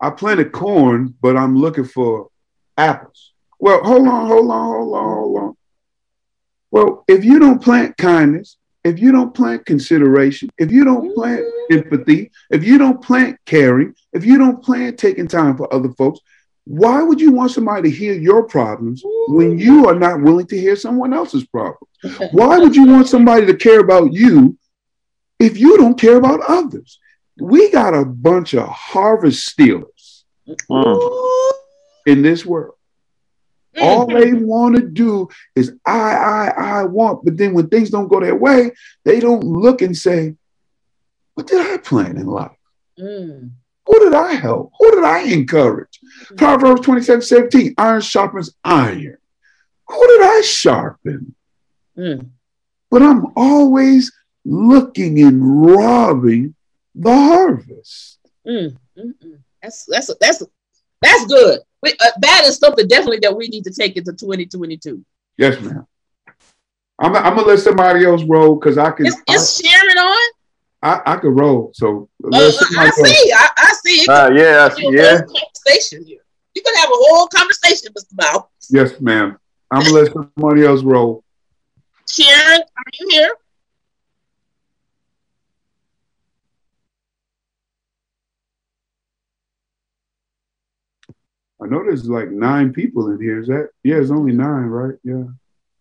I planted corn, but I'm looking for apples. Well, hold on, hold on, hold on, hold on. Well, if you don't plant kindness, if you don't plant consideration, if you don't plant empathy, if you don't plant caring, if you don't plant taking time for other folks, why would you want somebody to hear your problems when you are not willing to hear someone else's problems? Why would you want somebody to care about you if you don't care about others? We got a bunch of harvest stealers Mm. in this world. All they want to do is I, I, I want. But then when things don't go their way, they don't look and say, What did I plan in life? Mm. Who did I help? Who did I encourage? Proverbs 27 17, iron sharpens iron. Who did I sharpen? Mm. But I'm always looking and robbing the harvest. Mm, mm, mm. That's that's that's that's good. We, uh, that is something definitely that we need to take into 2022. Yes, ma'am. I'm, I'm gonna let somebody else roll because I can Is, is Sharon on? I, I, I could roll. So Uh, let I somebody go. see. I, I see. It Uh, yeah, be a yeah. conversation here. You could have a whole conversation, Mr. Mouth. Yes, ma'am. I'm gonna let somebody else roll. Sharon, are you here? I know there's like nine people in here. Is that yeah? It's only nine, right? Yeah.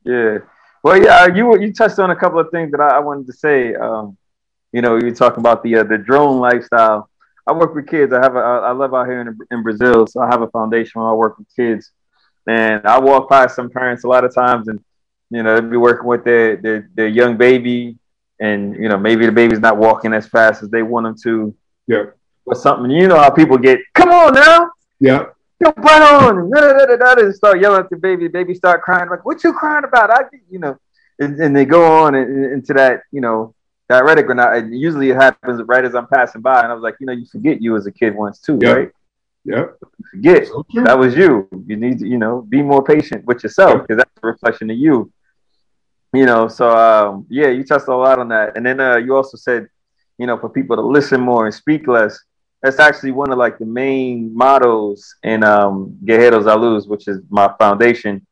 Yeah. Well, yeah, you you touched on a couple of things that I, I wanted to say. Um, you know, you were talking about the uh, the drone lifestyle. I work with kids. I have a I live out here in, in Brazil, so I have a foundation where I work with kids, and I walk past some parents a lot of times, and you know, they'll be working with their their, their young baby, and you know, maybe the baby's not walking as fast as they want them to, Yeah. or something. You know how people get, come on now, Yeah. Your butt on, and, start yelling at the baby. Baby start crying like, "What you crying about?" I, you know, and, and they go on into that, you know, diuretic or not. And usually it happens right as I'm passing by, and I was like, you know, you forget you as a kid once too, Yeah. right? Yeah. You forget true. that was you. You need to, you know, be more patient with yourself because that's a reflection of you. You know, so um, yeah, you touched a lot on that, and then uh, you also said, you know, for people to listen more and speak less. That's actually one of like the main mottos in um, Guerreros a Luz, which is my foundation.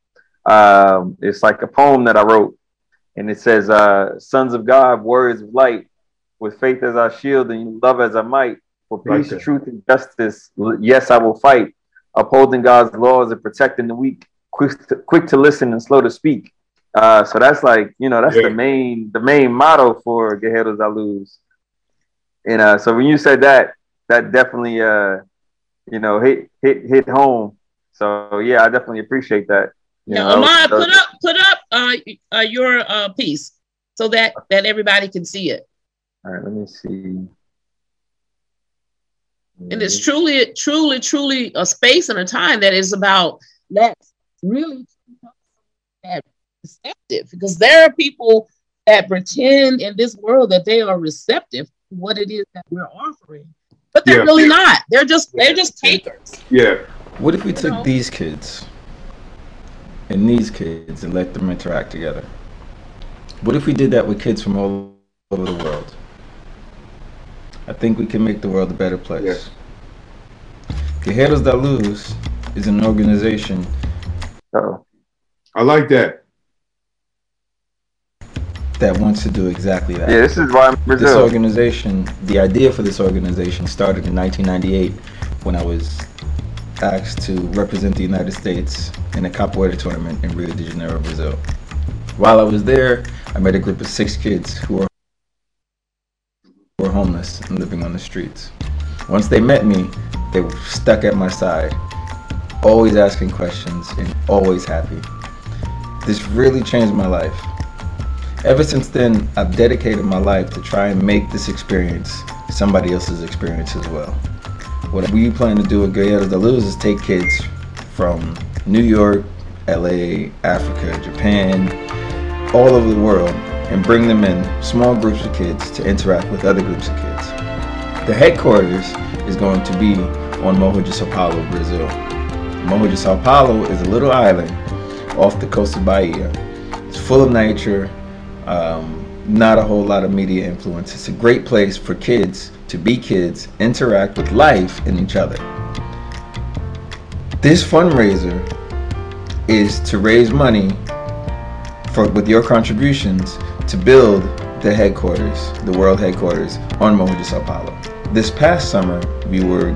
Um, it's like a poem that I wrote, and it says, uh, "Sons of God, words of light, with faith as our shield and love as our might, for peace, truth, and justice. Yes, I will fight. upholding God's laws and protecting the weak, quick to, quick to listen and slow to speak. Uh, so that's like you know that's Yeah. the main the main motto for Guerreros a Luz. And uh, so when you said that, that definitely uh, you know hit hit hit home. So yeah, I definitely appreciate that. You Now, know, so- put up put up uh, uh your uh piece so that that everybody can see it. All right, let me see. And it's truly, truly, truly a space and a time that is about let's really that receptive because there are people that pretend in this world that they are receptive to what it is that we're offering, but they're Yeah. really not. They're just they're just takers. Yeah. What if we took know? these kids and these kids and let them interact together? What if we did that with kids from all over the world? I think we can make the world a better place. Guerreros da Luz is an organization Oh, I like that. That wants to do exactly that. yeah, this is why I'm in This organization, the idea for this organization started in 1998 when I was asked to represent the United States in a capoeira tournament in Rio de Janeiro, Brazil. While I was there, I met a group of six kids who were, who were homeless and living on the streets. Once they met me, they were stuck at my side, always asking questions and always happy. This really changed my life. Ever since then, I've dedicated my life to try and make this experience somebody else's experience as well. What we plan to do at Guerreros de Luz is take kids from New York, LA, Africa, Japan, all over the world, and bring them in small groups of kids to interact with other groups of kids. The headquarters is going to be on Morro de Sao Paulo, Brazil. Morro de Sao Paulo is a little island off the coast of Bahia. It's full of nature, um, not a whole lot of media influence. It's a great place for kids to be kids, interact with life and each other. This fundraiser is to raise money for with your contributions to build the headquarters, the world headquarters on de Sao Paulo. This past summer, we were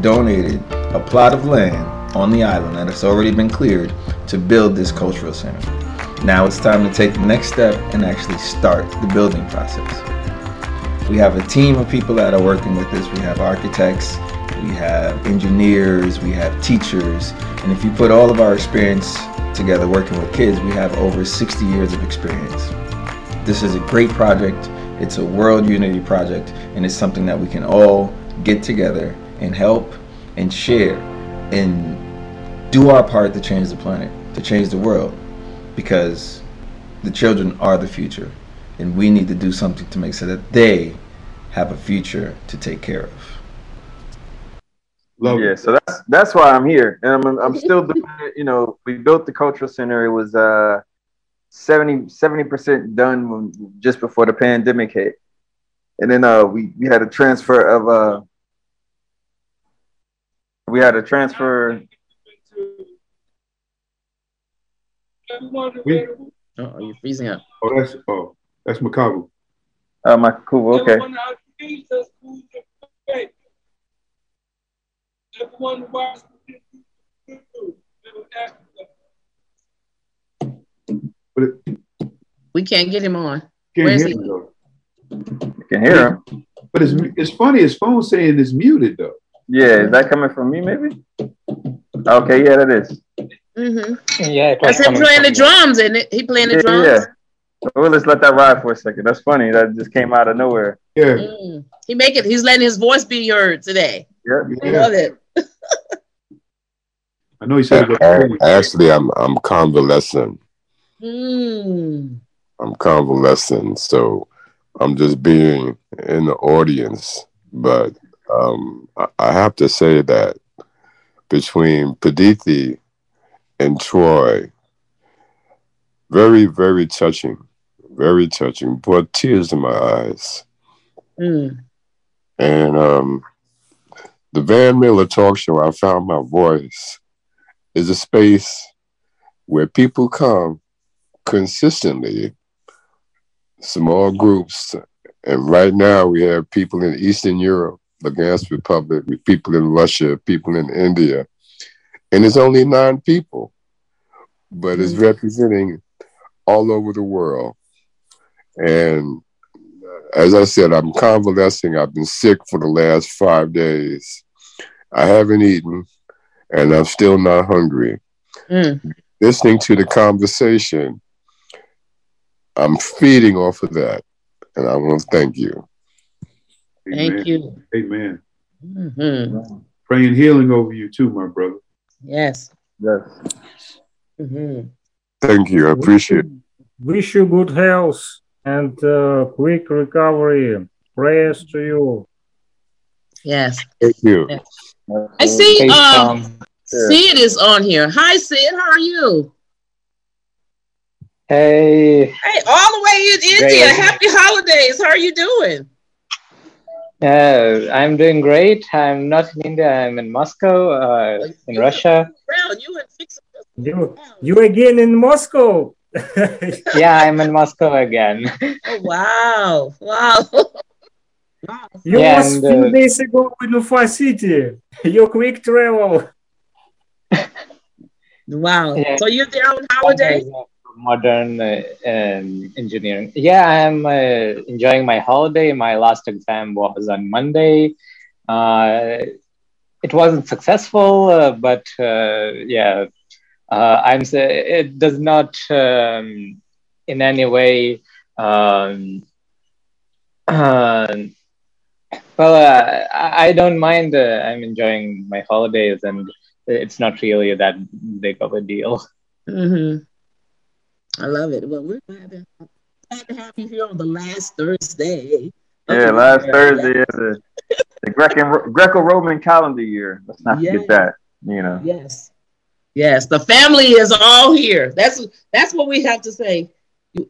donated a plot of land on the island that has already been cleared to build this cultural center. Now it's time to take the next step and actually start the building process. We have a team of people that are working with us. We have architects, we have engineers, we have teachers, and if you put all of our experience together working with kids, we have over 60 years of experience. This is a great project. It's a world unity project, and it's something that we can all get together and help and share and do our part to change the planet, to change the world, because the children are the future, and we need to do something to make sure that they have a future to take care of. Love yeah, it. so that's that's why I'm here, and I'm I'm still doing it. You know, we built the cultural center. It was uh 70 percent done when, just before the pandemic hit, and then uh we we had a transfer of uh we had a transfer. We, Oh, you're freezing up. oh, that's oh, that's Macabre. Uh, my cool. Okay. But We can't get him on. can't Where's hear he? him, though. You can hear him. But it's it's funny. His phone saying it's muted though. Yeah, is that coming from me? Maybe. Okay. Yeah, that is. Hmm Yeah, it That's him playing the drums, and it? He playing the Yeah, drums. yeah. Well, let's let that ride for a second. That's funny. That just came out of nowhere. Yeah, Mm. He make it. He's letting his voice be heard today. Yep. I yeah. love it. I know he said it Actually, I'm I'm convalescent. Mm. I'm convalescent, so I'm just being in the audience. But um, I, I have to say that between Padithi and Troy, very very touching, very touching. Brought tears in my eyes. Mm. And um, the Van Miller Talk Show, I found my voice, is a space where people come consistently, small groups. And right now we have people in Eastern Europe, the Gans Republic, people in Russia, people in India, and it's only nine people, but it's representing all over the world. And uh, as I said, I'm convalescing. I've been sick for the last five days. I haven't eaten, and I'm still not hungry. Mm. Listening to the conversation, I'm feeding off of that, and I want to thank you. Thank Amen. you. Amen. hmm Praying healing over you too, my brother. Yes. Yes. hmm Thank you. I appreciate it. Wish you good health and uh, quick recovery. Prayers to you. Yes. Thank you. I see. Hey, Um, Tom. Sid is on here. Hi, Sid. How are you? Hey, Hey, all the way in Great. India. Happy holidays. How are you doing? Uh, I'm doing great. I'm not in India. I'm in Moscow, uh, in Russia. Brown, you and fix You, you again in Moscow? *laughs* Yeah, I'm in Moscow again. *laughs* Oh, wow. Wow. *laughs* You Yeah, was and, few uh, days ago in Ufa City. Your quick travel. Wow. Yeah. So you're there on holiday? Modern uh, um, engineering. Yeah, I'm uh, enjoying my holiday. My last exam was on Monday. Uh, it wasn't successful, uh, but uh, yeah, uh, I'm. It does not um, in any way. Um, well, I I don't mind. I'm enjoying my holidays, and it's not really that big of a deal. Mm-hmm. I love it. Well, we're glad to, glad to have you here on the last Thursday. Yeah, last Thursday is the, the Greco Greco-Roman calendar year. Let's not Yeah. forget that. You know. Yes. Yes. The family is all here. That's that's what we have to say.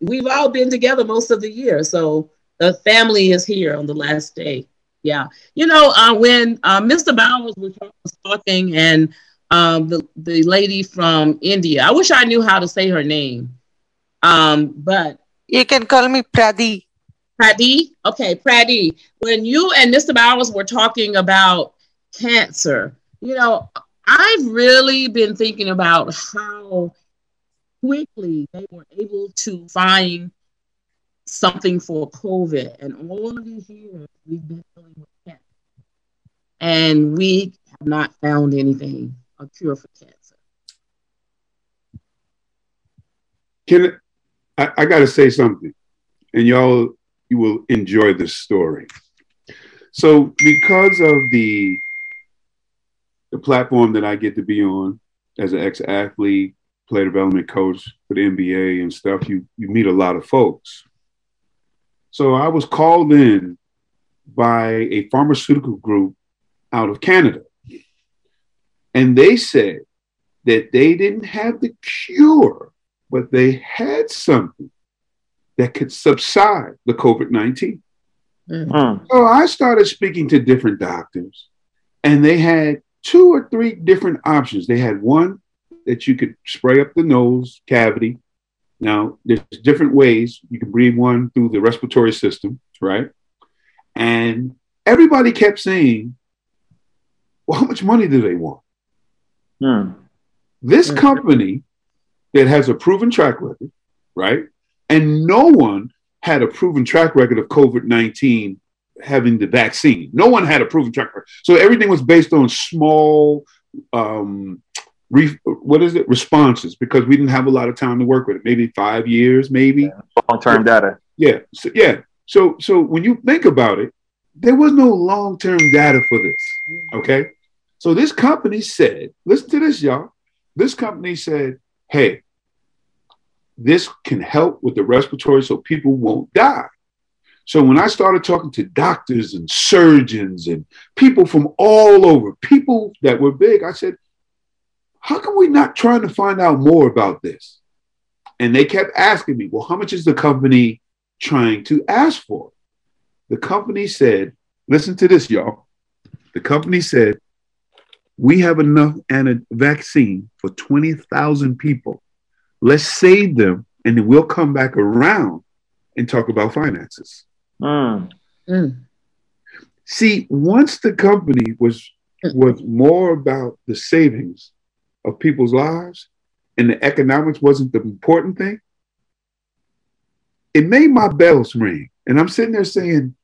We've all been together most of the year. So the family is here on the last day. Yeah. You know, uh, when uh, Mr. Bowers was was talking and um, the, the lady from India, I wish I knew how to say her name. Um, but You can call me Pradi. Pradi? Okay, Pradi. When you and Mr. Bowers were talking about cancer, you know, I've really been thinking about how quickly they were able to find something for COVID. And all of these years we've been dealing with cancer. And we have not found anything, a cure for cancer. Can I, I got to say something, and y'all you will enjoy this story. So, because of the the platform that I get to be on as an ex-athlete, player development coach for the NBA and stuff, you you meet a lot of folks. So I was called in by a pharmaceutical group out of Canada. And they said that they didn't have the cure, but they had something that could subside the COVID 19. Mm. So I started speaking to different doctors, and they had two or three different options. They had one that you could spray up the nose cavity. Now, there's different ways. You can breathe one through the respiratory system, right? And everybody kept saying, well, how much money do they want? Hmm. This company that has a proven track record, right? And no one had a proven track record of COVID 19 having the vaccine. No one had a proven track record. So everything was based on small, um, re- what is it, responses because we didn't have a lot of time to work with it. Maybe five years, maybe. Long term data. Yeah. So, yeah. So, so when you think about it, there was no long term data for this. Okay. So this company said, listen to this, y'all. This company said, hey, this can help with the respiratory so people won't die. So when I started talking to doctors and surgeons and people from all over, people that were big, I said, how come we not trying to find out more about this? And they kept asking me, well, how much is the company trying to ask for? The company said, listen to this, y'all. The company said, we have enough and a vaccine for 20,000 people. Let's save them and then we'll come back around and talk about finances. Mm. Mm. See, once the company was was more about the savings of people's lives and the economics wasn't the important thing, it made my bells ring. And I'm sitting there saying,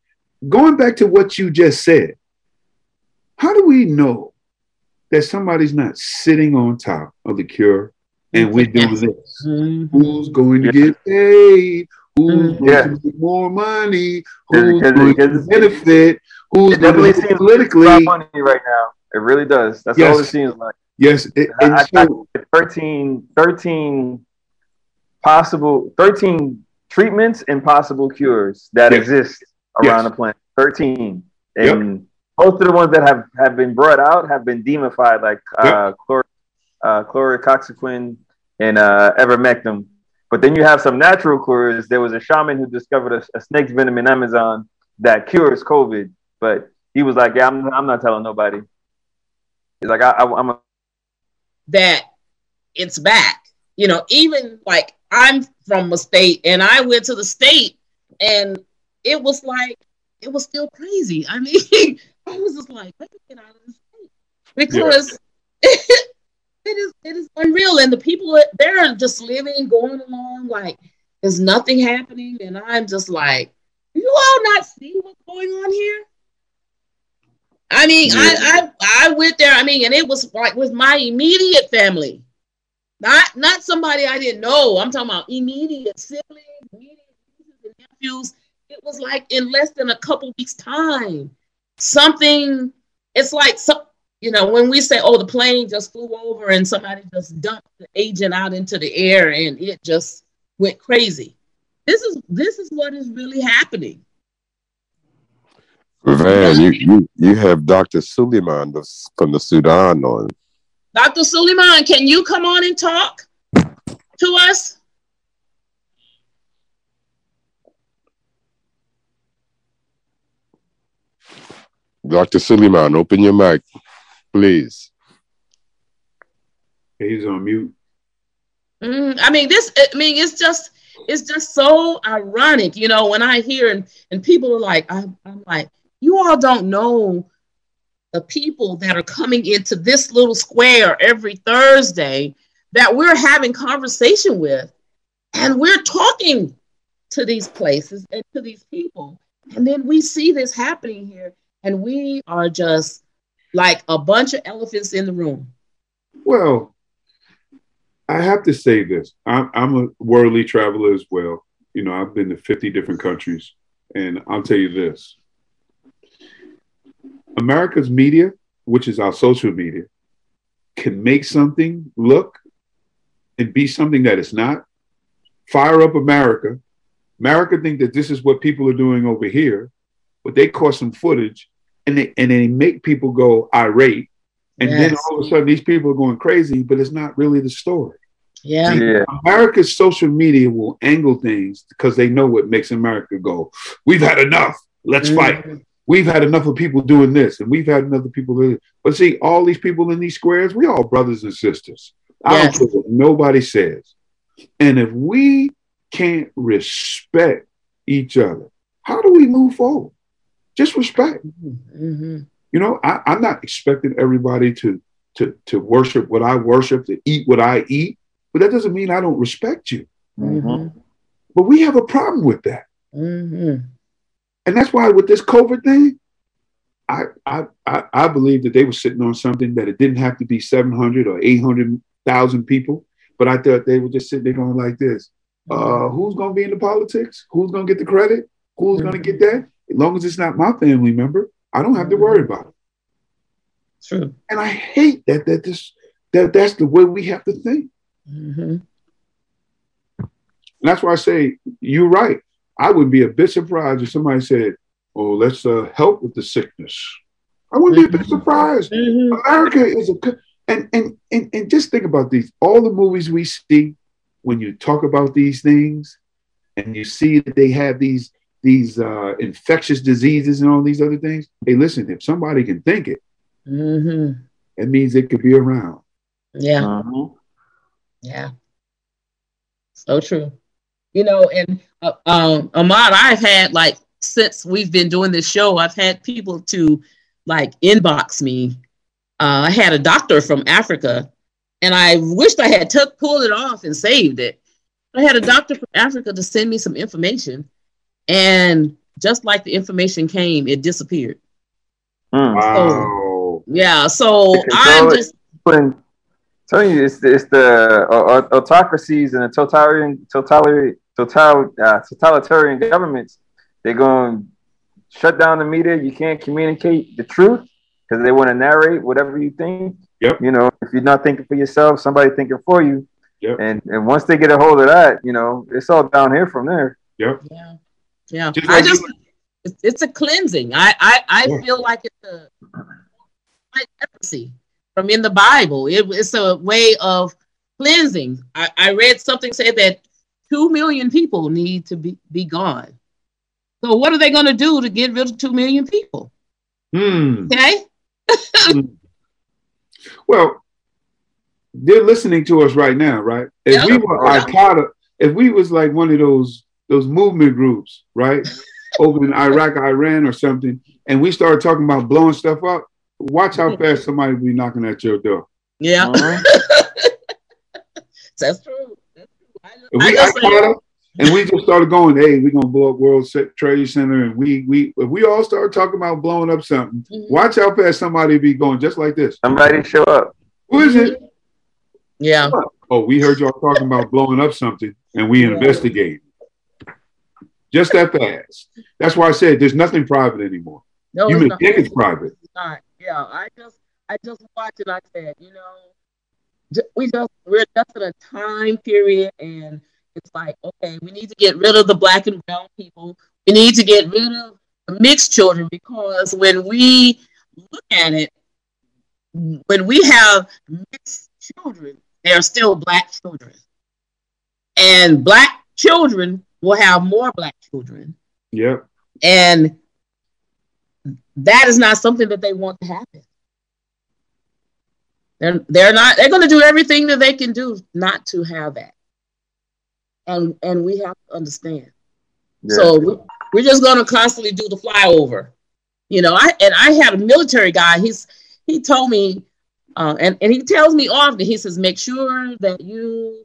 going back to what you just said, how do we know that somebody's not sitting on top of the cure and we're doing this? Mm-hmm. Who's going to get paid? Who's going Yeah. to make more money? Who's because- going to benefit? Who's It going definitely to seems like politically? money right now. It really does. That's Yes. all it seems like. Yes, it, and I, I, so 13, 13 possible, 13 treatments and possible cures that Yes. exist around Yes. the planet. 13. And most of the ones that have, have been brought out have been demonified, like uh, chlor, uh, chlorocoxaquin and uh, ivermectin. But then you have some natural cures. There was a shaman who discovered a, a snake's venom in Amazon that cures COVID. But he was like, "Yeah, I'm, I'm not telling nobody." He's like, I, I, "I'm a that it's back. You know, even like I'm from a state and I went to the state and it was like it was still crazy. I mean, *laughs* I was just like, let me get out of the state because *laughs* it is it is unreal, and the people they're just living, going along like there's nothing happening, and I'm just like, you all not see what's going on here? I mean, I, I I went there. I mean, and it was like with my immediate family, not not somebody I didn't know. I'm talking about immediate siblings, immediate nieces and nephews. It was like in less than a couple weeks' time, something. It's like some, you know, when we say, "Oh, the plane just flew over and somebody just dumped the agent out into the air and it just went crazy." This is this is what is really happening. Van, you, you, you have Dr. Suleiman from the Sudan on. Dr. Suleiman, can you come on and talk to us? Dr. Suleiman, open your mic, please. He's on mute. Mm, I mean, this. I mean, it's just, it's just so ironic, you know. When I hear and and people are like, I'm, I'm like, you all don't know the people that are coming into this little square every Thursday that we're having conversation with, and we're talking to these places and to these people, and then we see this happening here, and we are just like a bunch of elephants in the room. Well, I have to say this. I'm, I'm a worldly traveler as well. You know, I've been to 50 different countries, and I'll tell you this America's media, which is our social media, can make something look and be something that it's not. Fire up America. America think that this is what people are doing over here, but they caught some footage and they and they make people go irate. And then all of a sudden these people are going crazy, but it's not really the story. Yeah. Yeah. America's social media will angle things because they know what makes America go. We've had enough. Let's fight. Mm-hmm. We've had enough of people doing this, and we've had enough of people doing But see, all these people in these squares, we all brothers and sisters. I don't care what nobody says. And if we can't respect each other, how do we move forward? Just respect. Mhm. You know, I, I'm not expecting everybody to to to worship what I worship, to eat what I eat, but that doesn't mean I don't respect you. Mhm. But we have a problem with that. Mhm. And that's why with this COVID thing, I, I I I believe that they were sitting on something that it didn't have to be 700 or 800,000 people, but I thought they were just sitting there going like this. Uh, who's going to be in the politics? Who's going to get the credit? Who's going to get that? As long as it's not my family member, I don't have to worry about it. True. And I hate that that this that that's the way we have to think. Mhm. And that's why I say you're right. I would be a bit surprised if somebody said, "Oh, let's uh, help with the sickness." I wouldn't be a bit surprised. America is a and, and and and just think about these. All the movies we see when you talk about these things, and you see that they have these these uh, infectious diseases and all these other things. Hey, listen, if somebody can think it, Mhm. it means it could be around. Yeah. Mm-hmm. Yeah. So true. You know, and uh, um, Ahmad, I've had like since we've been doing this show, I've had people to like inbox me. Uh, I had a doctor from Africa and I wished I had took pulled it off and saved it. I had a doctor from Africa to send me some information, and just like the information came, it disappeared. Hmm. Wow. Yeah, so Because I'm just When telling you, it's the, it's the uh, uh, autocracies and the totalitarian, totalitarian, total, uh, totalitarian governments. They're going to shut down the media. You can't communicate the truth because they want to narrate whatever you think. Yep. You know, if you're not thinking for yourself, somebody thinking for you. Yep. And and once they get a hold of that, you know, it's all down here from there. Yep. yeah, yeah. Just I just it's, it's a cleansing. I I, I Yeah. feel like it's a like leprosy from in the Bible. It, it's a way of cleansing. I, I read something said that two million people need to be, be gone. So what are they going to do to get rid of two million people? Hmm. Okay. Well, they're listening to us right now, right? If Yeah. we were Yeah. Al Qaeda, if we was like one of those those movement groups, right, *laughs* over in Iraq, Iran, or something, and we started talking about blowing stuff up, watch how fast somebody will be knocking at your door. Yeah. Uh-huh. *laughs* That's true. That's true. I, If I we just Al say- Qaeda, and we just started going, hey, we're gonna blow up World Trade Center, and we we if we all start talking about blowing up something, Mhm. watch how fast somebody be going just like this. Somebody show up. Who is it? yeah. Oh, we heard y'all talking about blowing up something, and we investigate. Just that fast. That's why I said there's nothing private anymore. No, you think it's private. It's not. Yeah, I just I just watched and I said, you know, we just we're just in a time period, and it's like, okay, we need to get rid of the black and brown people. We need to get rid of the mixed children because when we look at it, when we have mixed children, they are still black children, and black children will have more black children, Yep. and that is not something that they want to happen. They're, they're not they're going to do everything that they can do not to have that and and we have to understand Yeah. so we, we're just going to constantly do the flyover you know i and i had a military guy he's he told me uh, and and he tells me often he says make sure that you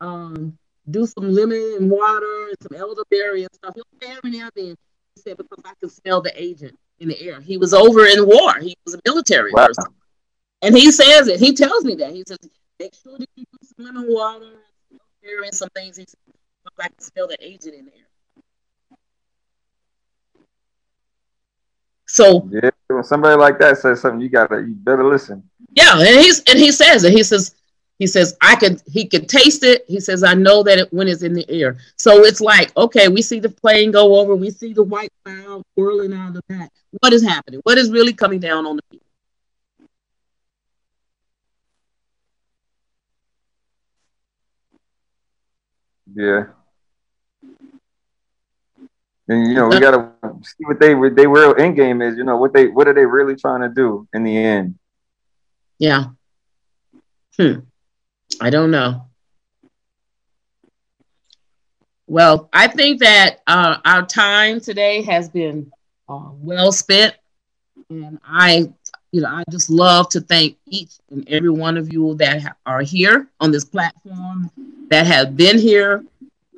um do some lemon and water and some elderberry and stuff he'll say every now and then he said because i can smell the agent in the air he was over in war he was a military Wow. person and he says it. He tells me that. He says, make sure that you do some lemon water, and some things. He says, I can smell the agent in there. So Yeah, when somebody like that says something, you gotta you better listen. yeah, and he's and he says it. He says he says I could he could taste it. He says I know that it when it's in the air. So it's like okay, we see the plane go over, we see the white cloud whirling out of the back. What is happening? What is really coming down on the people? Yeah. And you know, we gotta see what they what they real end game is. You know, what they what are they really trying to do in the end? Yeah. Hmm. I don't know. Well, I think that uh, our time today has been uh, well spent, and I, you know, I just love to thank each and every one of you that are here on this platform, that have been here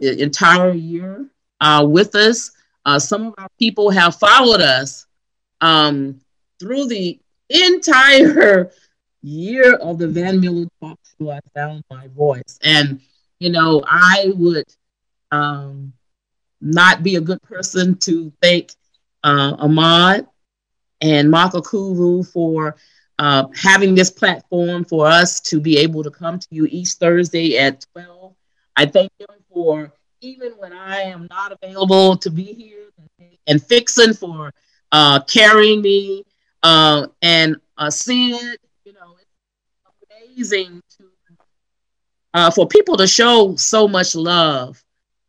the entire year uh, with us. Uh, some of our people have followed us um, through the *laughs* entire year of the Van Miller Talk Show. I found my voice, and you know, I would um, not be a good person to thank uh, Ahmad and Maka Kuru for uh, having this platform for us to be able to come to you each Thursday at 12. I thank them for even when I am not available to be here, and Fixin for uh, carrying me, uh, and uh, Sid, to uh, for people to show so much love.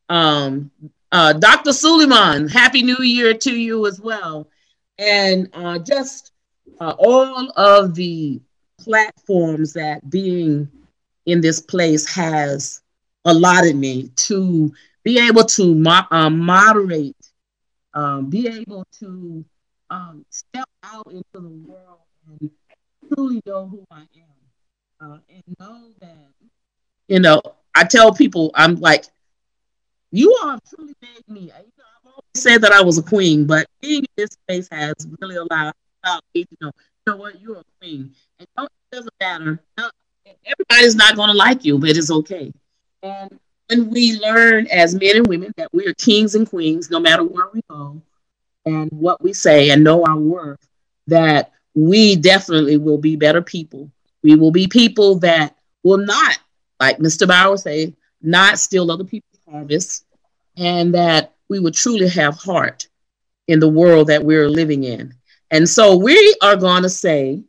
Um, uh, Dr. Suleiman, Happy New Year to you as well. And uh, just uh, all of the platforms that being in this place has allotted me to be able to mo- uh, moderate, um, be able to um, step out into the world and truly know who I am. And know that, you know, I tell people, I'm like, you all truly made me. You know, I've always said that I was a queen, but being in this space has really allowed, me to know, you know what, you're a queen. And it doesn't matter. Everybody's not going to like you, but it's okay. And when we learn as men and women that we are kings and queens, no matter where we go and what we say and know our worth, that we definitely will be better people. We will be people that will not, like Mr. Bauer say, not steal other people's harvests, and that we will truly have heart in the world that we're living in. And so we are going to say,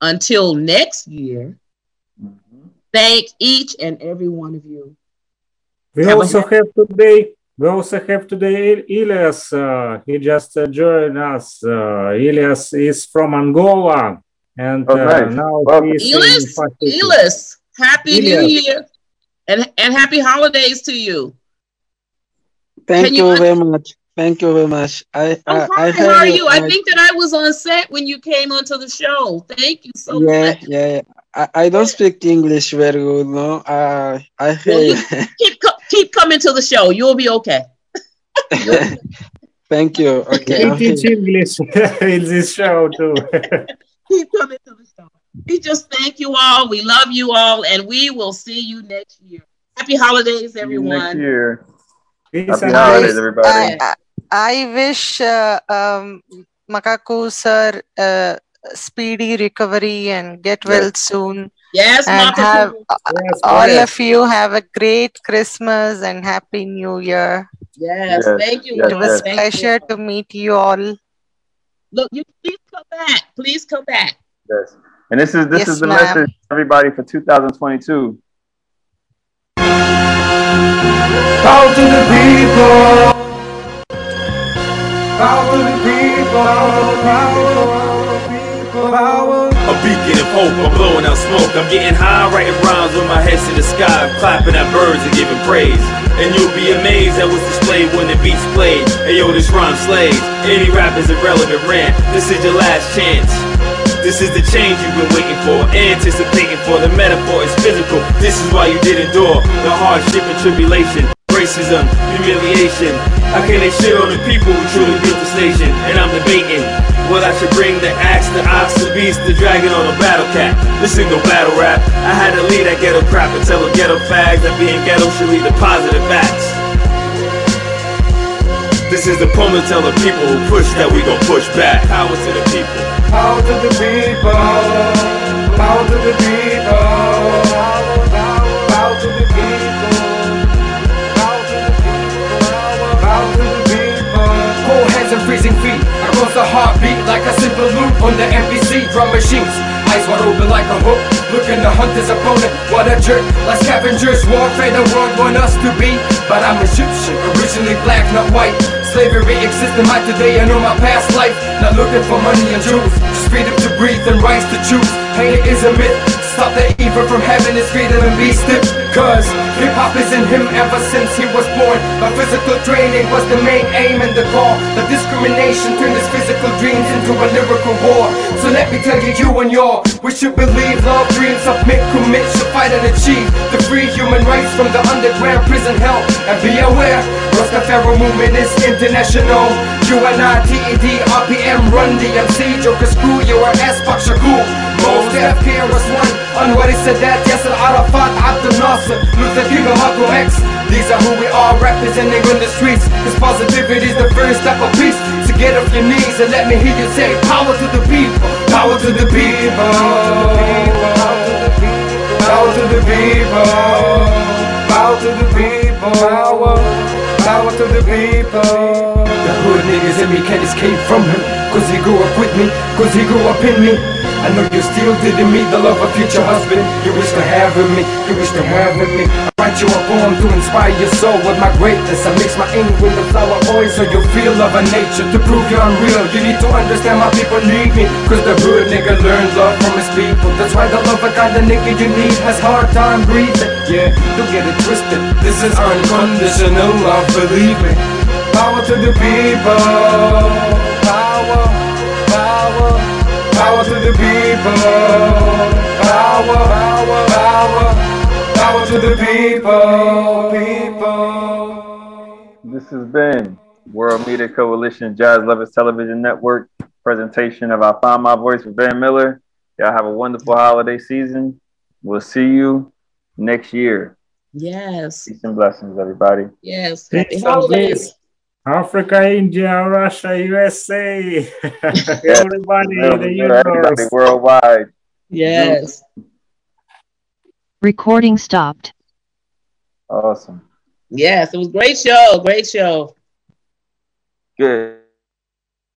until next year, thank each and every one of you. We Have also good- have today. We also have today Elias. Uh, he just uh, joined us. Uh, Elias is from Angola, and Oh, uh, nice. now Welcome. he's Elis, Pacific. Elis, happy New Year and, and happy holidays to you. Thank you, you- very much. Thank you very much. I I'm I, I How are you? I uh, think that I was on set when you came onto the show. Thank you so yeah, much. yeah, yeah. I, I don't speak English very good, no. Uh, I Well, hear you *laughs* keep co- keep coming to the show. You'll be okay. Thank you. *laughs* Okay. We I'm teach. English *laughs* in this show too. Keep coming to the show. We just thank you all. We love you all, and we will see you next year. Happy holidays, everyone. Next everyone. year. Peace Happy holidays, peace. everybody. I, I, I wish uh, um, Makaku sir uh, speedy recovery and get well soon. Yes, and Makaku. have uh, Yes, all correct. of you have a great Christmas and happy New Year. Yes, Yes, thank you. yes, It Lord. was Thank pleasure you. to meet you all. Look, you please come back. Please come back. Yes. And this is this Yes, is the ma'am. message everybody for 2022. Bow to the people. Bow to the people. Power. A beacon of hope, I'm blowing out smoke. I'm getting high, writing rhymes with my head to the sky, clapping at birds and giving praise. And you'll be amazed at what's displayed when the beats played. Hey yo, this rhyme slays. Any rap is irrelevant rant. This is your last chance. This is the change you've been waiting for, anticipating for. The metaphor is physical. This is why you did endure the hardship and tribulation, racism, humiliation. How can they shit on the people who truly built this nation? And I'm debating what I should bring the axe, the ox, the beast, the dragon, or the battle cat. This ain't no battle rap. I had to lead that ghetto crap and tell a ghetto fags that being ghetto should lead to positive acts. This is the poem to tell the people who push that we gon' push back. Power to the people. Power to the people. Power to the people. Power to the people. Power to the people. Power to the people. Cold hands and freezing feet. Across the heartbeat like a simple loop on the MPC drum machines. Eyes wide open like a hook. Looking to hunt his opponent. What a jerk. Like scavengers. Warfare the world want us to be. But I'm Egyptian. Originally black, not white. Slavery exists in my today and on my past life. Not looking for money and jewels. Just freedom to breathe and rights to choose. Hate is a myth. Stop the evil from having his freedom and be stiff. Cause hip hop is in him ever since he was born. But physical training was the main aim and the call. The discrimination turned his physical dreams into a lyrical war. So let me tell you, you and y'all we should believe love, dreams, submit, commit, should fight and achieve the free human rights from the underground prison hell. And be aware, Rastafari movement is international. UNITED, RPM, Run DMC, Joker Screw, your ass, Fuck Shakur. Def KRS One, Anwar Sadat, Yasser Arafat, Abdel Nasser, Luther King, and Malcolm X. These are who we are representing on the streets. Cause positivity is the first step of peace. So get off your knees and let me hear you say, Power to the people, power to the people. Power to the people, power to the people, power, power to the people. The hood niggas in me can't escape from him Cause he grew up with me, cause he grew up in me I know you still didn't meet the love of future husband. You wish to have in me, you wish to have in me. I write you a poem to inspire your soul with my greatness. I mix my ink with the flower oil so you feel love of nature. To prove you're unreal, you need to understand my people need me. Cause the hood nigga learned love from his people. That's why the love of kind of nigga you need has hard time breathing. Yeah, don't get it twisted, this is unconditional love, believe me. Power to the people. Power, power, power to the people. Power, power. power. Power to the people, people. This has been World Media Coalition Jazz Lovers Television Network presentation of I Found My Voice with Van Miller. Y'all have a wonderful holiday season. We'll see you next year. Yes. Peace and blessings, everybody. Yes. Happy Peace and holidays. Bliss. Africa, India, Russia, USA, *laughs* everybody in the Everybody universe. worldwide. Yes. Recording stopped. Awesome. Yes. It was great show. Great show. Good.